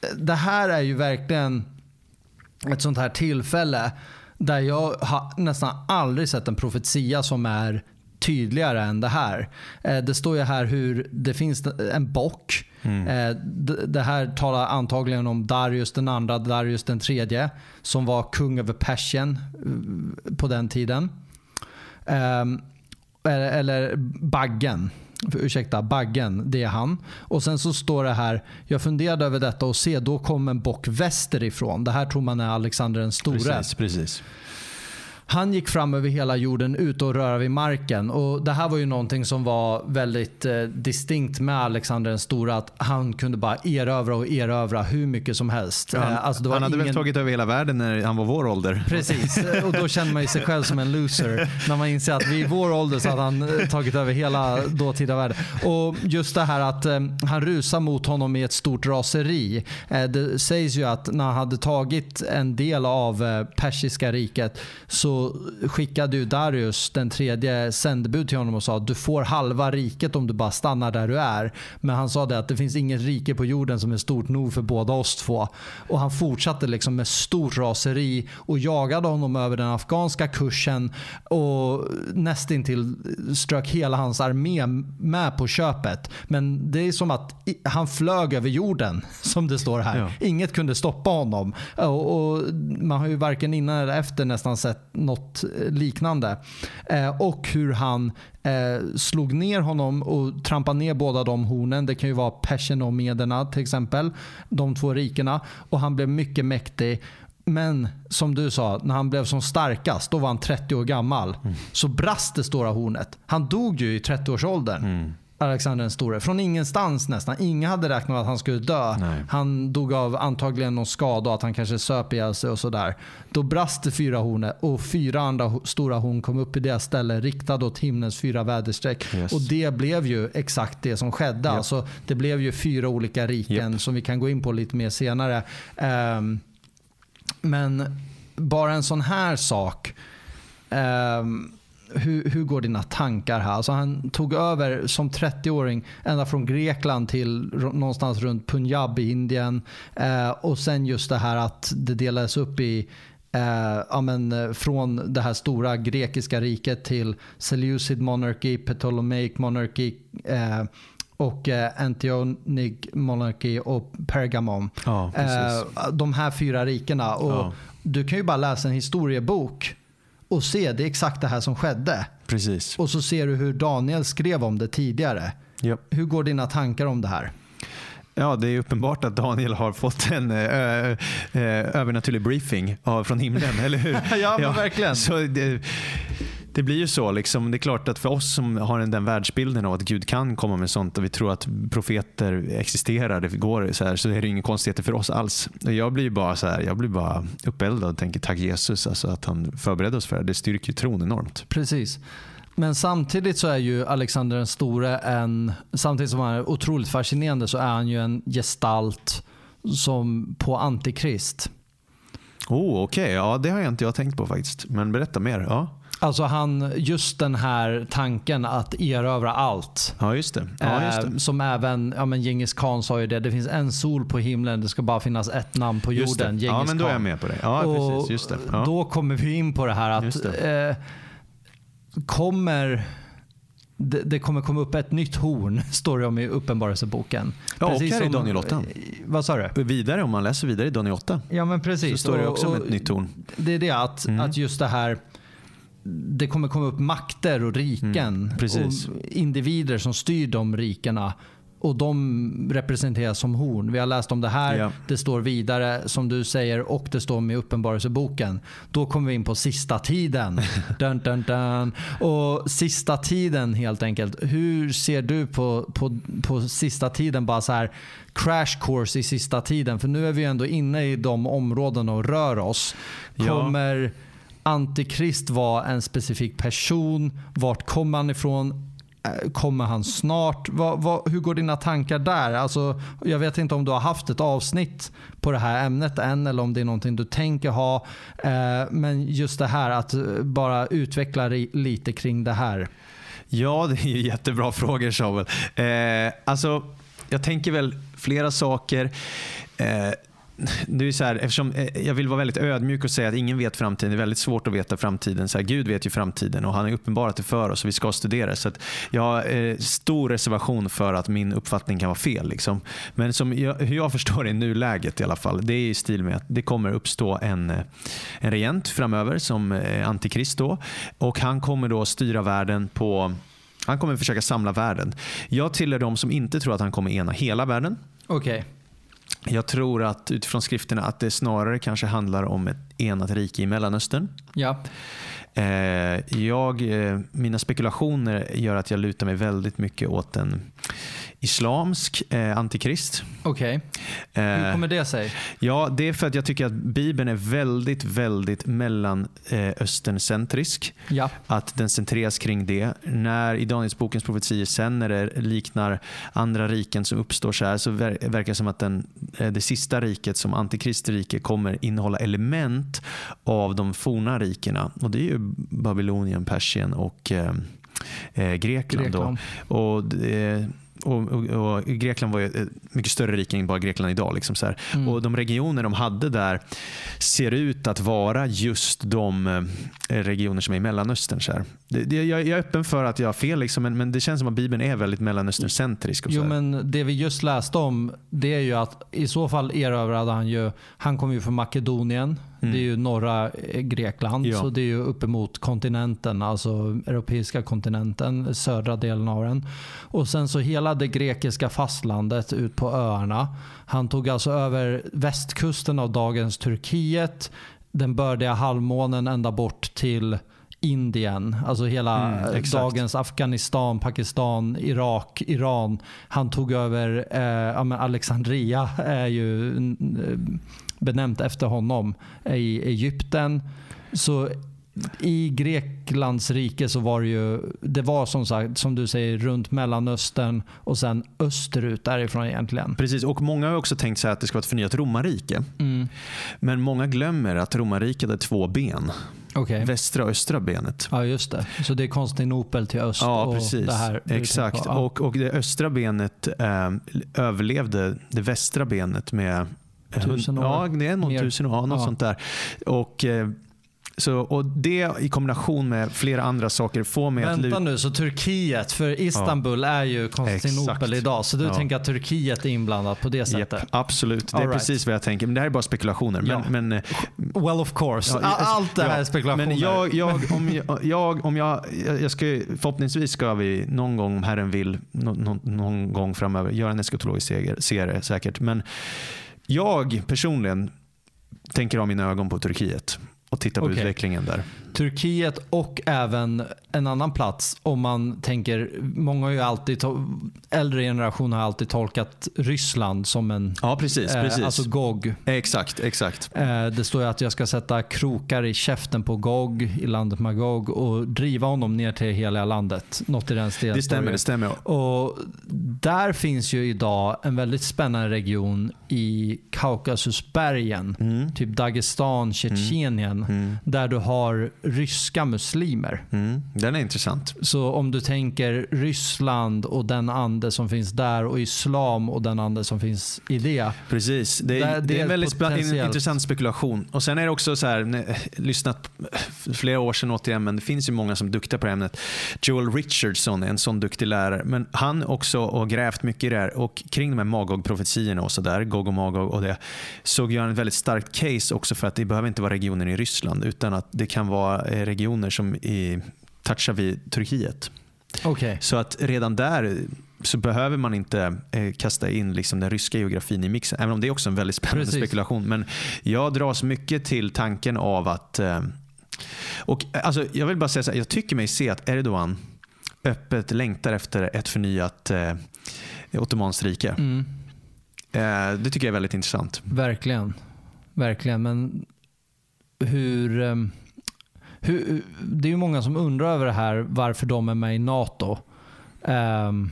eh, det här är ju verkligen ett sånt här tillfälle där jag har nästan aldrig sett en profetia som är tydligare än det här. Eh, Det står ju här hur det finns en bock. Eh, d- Det här talar antagligen om Darius den andra, Darius den tredje som var kung över Persien eh, på den tiden. Ehm, Eller, eller Baggen. Ursäkta, Baggen, det är han. Och sen så står det här, jag funderade över detta och se, då kom en bock västerifrån. Det här tror man är Alexander den store. Precis, precis. Han gick fram över hela jorden ut och röra vid marken. Och Det här var ju någonting som var väldigt eh, distinkt med Alexander den stora. Att han kunde bara erövra och erövra hur mycket som helst. Han, Eh, alltså han hade ingen... väl tagit över hela världen när han var vår ålder. Precis, och då känner man ju sig själv som en loser. När man inser att vid vår ålder så hade han eh, tagit över hela dåtida världen. Och just det här att eh, han rusar mot honom i ett stort raseri. Eh, det sägs ju att när han hade tagit en del av eh, persiska riket så skickade ju Darius den tredje sändebud till honom och sa att du får halva riket om du bara stannar där du är. Men han sa det att det finns inget rike på jorden som är stort nog för båda oss två. Och han fortsatte liksom med stort raseri och jagade honom över den afghanska kursen och nästintill strök hela hans armé med på köpet. Men det är som att han flög över jorden, [LAUGHS] som det står här. Ja. Inget kunde stoppa honom. Och, och man har ju varken innan eller efter nästan sett något eh, liknande. Eh, och hur han eh, slog ner honom och trampade ner båda de hornen. Det kan ju vara perserna och mederna till exempel. De två rikena. Och han blev mycket mäktig. Men som du sa, när han blev som starkast, då var han 30 år gammal. Så brast det stora hornet. Han dog ju i 30-årsåldern. Alexander den store. Från ingenstans nästan. Ingen hade räknat med att han skulle dö. Nej. Han dog av antagligen någon skada och att han kanske söp ihjäl sig och sådär. Då brast det fyra hornet och fyra andra stora horn kom upp i deras ställe riktade åt himlens fyra väderstreck. Yes. Och det blev ju exakt det som skedde. Alltså, det blev ju fyra olika riken som vi kan gå in på lite mer senare. Ehm, men bara en sån här sak. ehm, hur, hur går dina tankar här? Alltså han tog över som 30-åring ända från Grekland till någonstans runt Punjab i Indien. Eh, och sen just det här att det delades upp i Eh, ja, men, eh, från det här stora grekiska riket till Seleucid monarchy, Ptolemaic monarchy eh, och eh, Antionig monarchy och Pergamon. Ja. Eh, de här fyra rikena. Och Ja. Du kan ju bara läsa en historiebok och se det är exakt det här som skedde. Precis. Och så ser du hur Daniel skrev om det tidigare. Japp. Hur går dina tankar om det här? Ja, det är uppenbart att Daniel har fått en eh, ö, ö, övernaturlig briefing av, från himlen, eller hur? [LAUGHS] Ja, men verkligen. Så det, det blir ju så. Liksom. Det är klart att för oss som har en, den världsbilden av att Gud kan komma med sånt och vi tror att profeter existerar, det går så, här, så är det inga konstigheter för oss alls. Jag blir bara så här, jag blir bara uppeldad och tänker tack Jesus alltså att han förberedde oss för det. Det styrker ju tron enormt. Precis. Men samtidigt så är ju Alexander den store en, samtidigt som han är otroligt fascinerande så är han ju en gestalt som på antikrist. Oh, Okej, ja, det har jag inte jag tänkt på faktiskt. Men berätta mer. Ja, Alltså han, just den här tanken att erövra allt. ja just det. Ja, just det. Eh, som även, ja men Genghis khan sa ju det, det finns en sol på himlen, det ska bara finnas ett namn på Just jorden. det. Genghis Ja, men då är jag med på det. Ja, och precis. Just det. Ja. Då kommer vi in på det här Just att eh, kommer det, det kommer komma upp ett nytt horn, [LAUGHS] står det om i Uppenbarelseboken. Ja, och här i Daniel 8. eh, Vad sa du? Vidare, om man läser vidare i Daniel 8, Ja men precis. så står det Och- också om ett nytt torn. Det är det att, Mm. att just det här det kommer komma upp makter och riken Mm, och individer som styr de rikena. Och de representeras som horn. Vi har läst om det här. Ja. Det står vidare som du säger och det står med Uppenbarelseboken. Då kommer vi in på sista tiden. [LAUGHS] dun, dun, dun. Och sista tiden helt enkelt. Hur ser du på, på, på sista tiden? Bara så här crash course i sista tiden. För nu är vi ändå inne i de områdena och rör oss. Ja. Antikrist var en specifik person? Vart kommer han ifrån? Eh, kommer han snart? Vad, vad, hur går dina tankar där? Alltså, jag vet inte om du har haft ett avsnitt på det här ämnet än eller om det är någonting du tänker ha. Eh, men just det här att eh, bara utveckla lite kring det här. Ja, det är ju jättebra [LAUGHS] frågor Samuel. Eh, alltså, jag tänker väl flera saker. Eh, det är så här, eftersom eh, jag vill vara väldigt ödmjuk och säga att ingen vet framtiden. Det är väldigt svårt att veta framtiden. Så här, Gud vet ju framtiden och han har uppenbarat det för oss och vi ska studera. Så att jag har eh, stor reservation för att min uppfattning kan vara fel. Liksom. Men som jag, hur jag förstår det i nuläget i alla fall, det är i stil med att det kommer uppstå en, eh, en regent framöver som eh, antikrist då. Och han kommer då styra världen på han kommer försöka samla världen. Jag tillhör de som inte tror att han kommer ena hela världen. Okej. Jag tror att utifrån skrifterna att det snarare kanske handlar om ett enat rike i Mellanöstern. Ja. Eh, jag, eh, mina spekulationer gör att jag lutar mig väldigt mycket åt en islamsk eh, antikrist. Okej. Hur Eh, kommer det sig? Ja, det är för att jag tycker att Bibeln är väldigt, väldigt mellanösterncentrisk. Ja. Att den centreras kring det. När i Danielsbokens profetier sen när det liknar andra riken som uppstår så här så ver- verkar det som att den, eh, det sista riket som antikristrike kommer innehålla element av de forna rikena. Och det är ju Babylonien, Persien och eh, eh, Grekland. Grekland. Och och, och, och Grekland var ju ett mycket större rike än bara Grekland idag. Liksom så. Mm. Och De regioner de hade där ser ut att vara just de eh, regioner som är i Mellanöstern. Så. Det, det, jag, jag är öppen för att jag har fel, liksom, men, men det känns som att Bibeln är väldigt Mellanösterncentrisk. Jo men det vi just läste om det är ju att i så fall erövrade han ju, han kom ju från Makedonien. Mm. Det är ju norra eh, Grekland. Ja. Så det är ju uppemot kontinenten, alltså europeiska kontinenten, södra delen av den. Och sen så hela det grekiska fastlandet ut på öarna. Han tog alltså över västkusten av dagens Turkiet, den bördiga halvmånen ända bort till Indien, alltså hela Mm, dagens Afghanistan, Pakistan, Irak, Iran. Han tog över eh, Alexandria, är ju benämnt efter honom, i Egypten. Så i Greklands rike så var det ju, det var som sagt, som du säger, runt Mellanöstern och sen österut därifrån egentligen. Precis, och många har också tänkt sig att det ska vara ett förnyat romarrike. Mm. Men många glömmer att romarriket hade två ben. Okej. Västra och östra benet. Ja, just det. Så det är Konstantinopel till öst Ja, och precis. det här. Exakt. Ja. Och, och det östra benet eh, överlevde det västra benet med eh, Tusen år. Ja, det är Mer. tusen år. Något Ja. sånt där. Och, eh, så, och det i kombination med flera andra saker får mig att Vänta nu, så Turkiet, för Istanbul är ju Konstantinopel idag. Så du Ja. tänker att Turkiet är inblandat på det sättet? absolut, det är All right. precis vad jag tänker. Men det här är bara spekulationer. Ja. Men, men, eh, Well of course. Ja, All- Allt det här ja, är spekulationer. Men jag, jag, om jag, jag, om jag, jag ska, förhoppningsvis ska vi någon gång om Herren vill, nå- nå- någon gång framöver, göra en eskatologisk serie säkert. Men jag personligen tänker ha mina ögon på Turkiet och titta på Okej. utvecklingen där. Turkiet och även en annan plats om man tänker, många har ju alltid, äldre generationer har alltid tolkat Ryssland som en, Ja, precis. eh, precis. alltså Gog. exakt, exakt. Eh, det står ju att jag ska sätta krokar i käften på Gog i landet Magog och driva honom ner till hela landet. Något i den stilen. Det stämmer, det stämmer. Och där finns ju idag en väldigt spännande region i Kaukasusbergen. Mm. Typ Dagestan, Tjetjenien. Mm. Där du har ryska muslimer. Mm. Den är intressant. Så om du tänker Ryssland och den ande som finns där och islam och den ande som finns i det. Precis. Det är, Det- är en väldigt potentiellt. intressant spekulation. Och Sen är det också så här, när- lyssnat flera år sedan återigen, men det finns ju många som är duktiga på ämnet. Joel Richardson är en sån duktig lärare, men han också har grävt mycket i det här och kring de här Magog-profetiorna och sådär, Gog och Magog och det, såg jag en väldigt starkt case också för att det behöver inte vara regioner i Ryssland, utan att det kan vara eh, regioner som i, touchar vid Turkiet. Okej. Så att redan där så behöver man inte eh, kasta in liksom den ryska geografin i mixen. Även om det är också en väldigt spännande Precis. spekulation. Men jag dras mycket till tanken av att... Eh, och alltså, Jag vill bara säga så här, jag tycker mig se att Erdogan öppet längtar efter ett förnyat eh, Ottomanskt rike. Mm, Eh, det tycker jag är väldigt intressant. verkligen. Verkligen. Men hur, ehm, hur... Det är ju många som undrar över det här varför de är med i NATO. Um,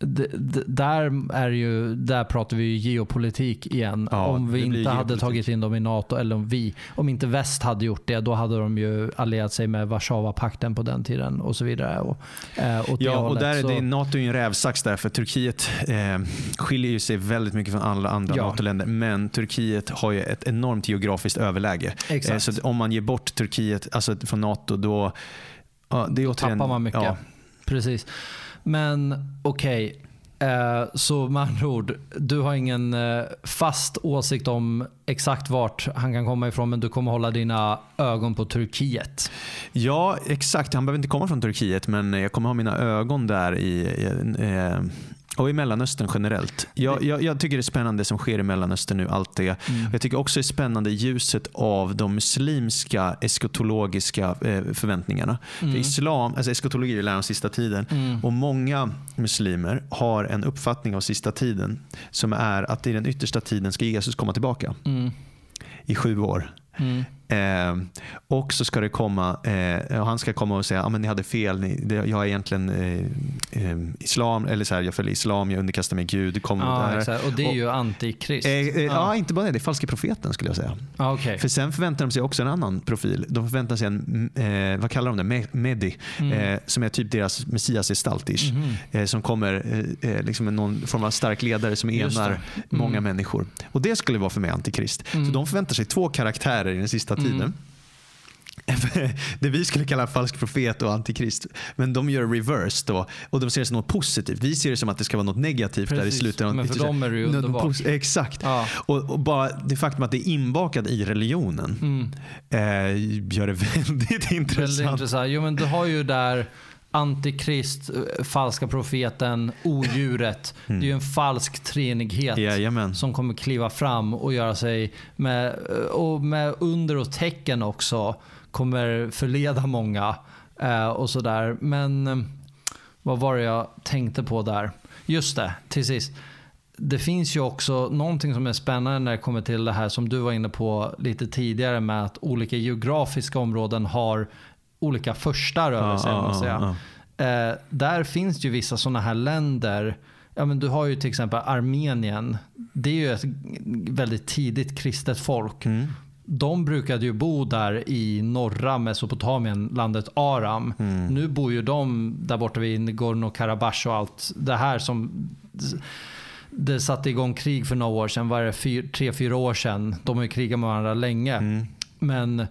där, är ju, där pratar vi ju geopolitik igen. Ja, om vi inte hade geopolitik. tagit in dem i NATO, eller om vi, om inte väst hade gjort det, då hade de ju allierat sig med Warszawapakten på den tiden och så vidare. Och, eh, Ja, och hållet. där är det, NATO är en rävsax där, för Turkiet eh, skiljer ju sig väldigt mycket från alla andra Ja. NATO-länder. Men Turkiet har ju ett enormt geografiskt överläge. Eh, så om man ger bort Turkiet alltså från NATO, då... Ja, det återigen, tappar man mycket. Ja, Precis. Men okej, okay. så med andra ord, du har ingen eh, fast åsikt om exakt vart han kan komma ifrån, men du kommer hålla dina ögon på Turkiet. ja, exakt. Han behöver inte komma från Turkiet, men jag kommer ha mina ögon där i... Eh, och i Mellanöstern generellt. Jag, jag, jag tycker det är spännande det som sker i Mellanöstern nu. Allt det. Mm. Jag tycker också det är spännande ljuset av de muslimska eskatologiska eh, förväntningarna. Mm. För islam, alltså eskatologi är läran om sista tiden. Och många muslimer har en uppfattning av sista tiden som är att i den yttersta tiden ska Jesus komma tillbaka Mm. i sju år. Mm. Eh, och så ska det komma, eh, och han ska komma och säga att ni hade fel, ni, det, jag är egentligen eh, eh, islam, eller så här, jag följer islam, jag underkastar mig Gud. Kom Ja, där. exakt. Och det är ju antikrist. Eh, eh, ja. ja. inte bara det, det är falska profeten skulle jag säga. Ja, okej. För sen förväntar de sig också en annan profil. De förväntar sig en, mm, vad kallar de det, Me- Medi, Mm. som är typ deras messiasgestalt. Eh, som kommer liksom med någon form av stark ledare som enar Mm. många människor. Och Det skulle vara för mig antikrist. Mm. Så de förväntar sig två karaktärer i den sista Mm. tiden. [LAUGHS] det vi skulle kalla falsk profet och antikrist. Men de gör reverse då och de ser det som något positivt. Vi ser det som att det ska vara något negativt där i Precis. slutet. Men för dem är det ju underbart. Exakt. Ja. Och, och bara det faktum att det är inbakat i religionen Mm. eh, gör det [LAUGHS] väldigt Väldigt intressant. intressant. Jo, men du har ju där Antikrist, eh, falska profeten, odjuret. [LAUGHS] Det är ju en falsk treenighet Jajamän. som kommer kliva fram och göra sig med, och med under och tecken också kommer förleda många eh, och sådär. Men eh, vad var det jag tänkte på där? Just det, till sist. Det finns ju också någonting som är spännande när det kommer till det här som du var inne på lite tidigare med att olika geografiska områden har olika första rörelser. Ja, man ja, säga. Eh, där finns ju vissa sådana här länder. Ja, men du har ju till exempel Armenien. Det är ju ett väldigt tidigt kristet folk. Mm. De brukade ju bo där i norra Mesopotamien, landet Aram. Mm. Nu bor ju de där borta vid Nagorno-Karabach och allt det här som det satte igång krig för några år sedan. Var det fyr, tre, fyra år sedan? De har ju krigat med varandra länge. Mm. Men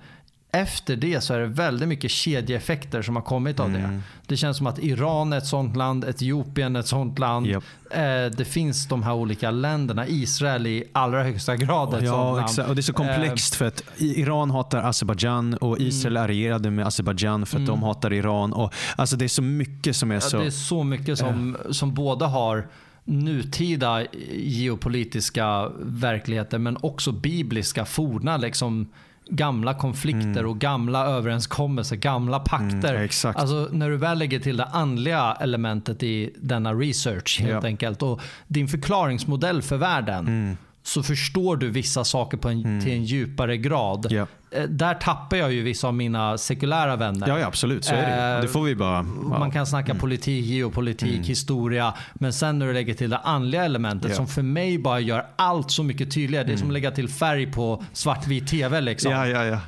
efter det så är det väldigt mycket kedjeeffekter som har kommit av det. Mm. Det känns som att Iran är ett sånt land, Etiopien är ett sånt land. Japp. Eh, det finns de här olika länderna. Israel i allra högsta grad ett sånt Ja, land. exakt. Och det är så komplext för att Iran hatar Azerbajdzjan och Israel är allierade med Azerbajdzjan för att de hatar Iran. Och, alltså det är så mycket som är Ja, så... det är så mycket som, som både har nutida geopolitiska verkligheter men också bibliska forna liksom gamla konflikter och gamla överenskommelser, gamla pakter. Mm, exakt. Alltså när du väl lägger till det andliga elementet i denna research helt Ja. enkelt och din förklaringsmodell för världen Mm. Så förstår du vissa saker på en, till en djupare grad. Eh, Där tappar jag ju vissa av mina sekulära vänner. Ja, ja, absolut. Så är det. Eh, Det får vi bara... Ja. Mm. Man kan snacka politik, geopolitik, historia. Men sen när du lägger till det andliga elementet Ja. som för mig bara gör allt så mycket tydligare. Det är som att lägga till färg på svartvit tv. Liksom. Ja, ja, ja.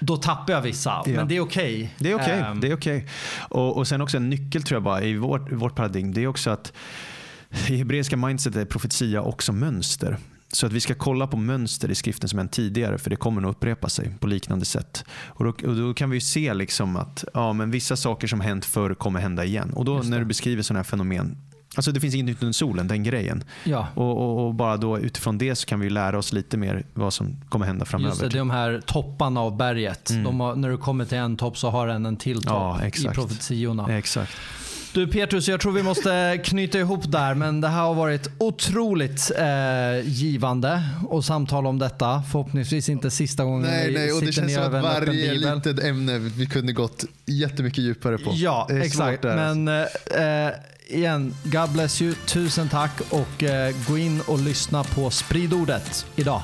Då tappar jag vissa. Ja. Men det är okej. Det är okej. Det är okej. Och, och sen också en nyckel tror jag bara i vårt, vårt paradigm. Det är också att i hebreiska mindset är profetia också mönster. Så att vi ska kolla på mönster i skriften som hänt tidigare för det kommer nog upprepa sig på liknande sätt. Och då, och då kan vi se liksom att ja, men vissa saker som hänt förr kommer hända igen. Och då när du beskriver sådana här fenomen Alltså det finns inget nytt under solen, den grejen. Ja. Och, och, och bara då utifrån det så kan vi lära oss lite mer vad som kommer hända framöver. Just det, det är de här topparna av berget. De har, när du kommer till en topp så har den en till topp Ja, i profetiorna. Exakt. Du Petrus, jag tror vi måste knyta ihop där, men det här har varit otroligt eh, givande och samtal om detta. Förhoppningsvis inte sista gången Nej, vi nej, och det känns som att varje litet ämne vi kunde gått jättemycket djupare på. Ja, exakt. Men eh, igen, God bless you. Tusen tack och eh, gå in och lyssna på Sprid ordet idag.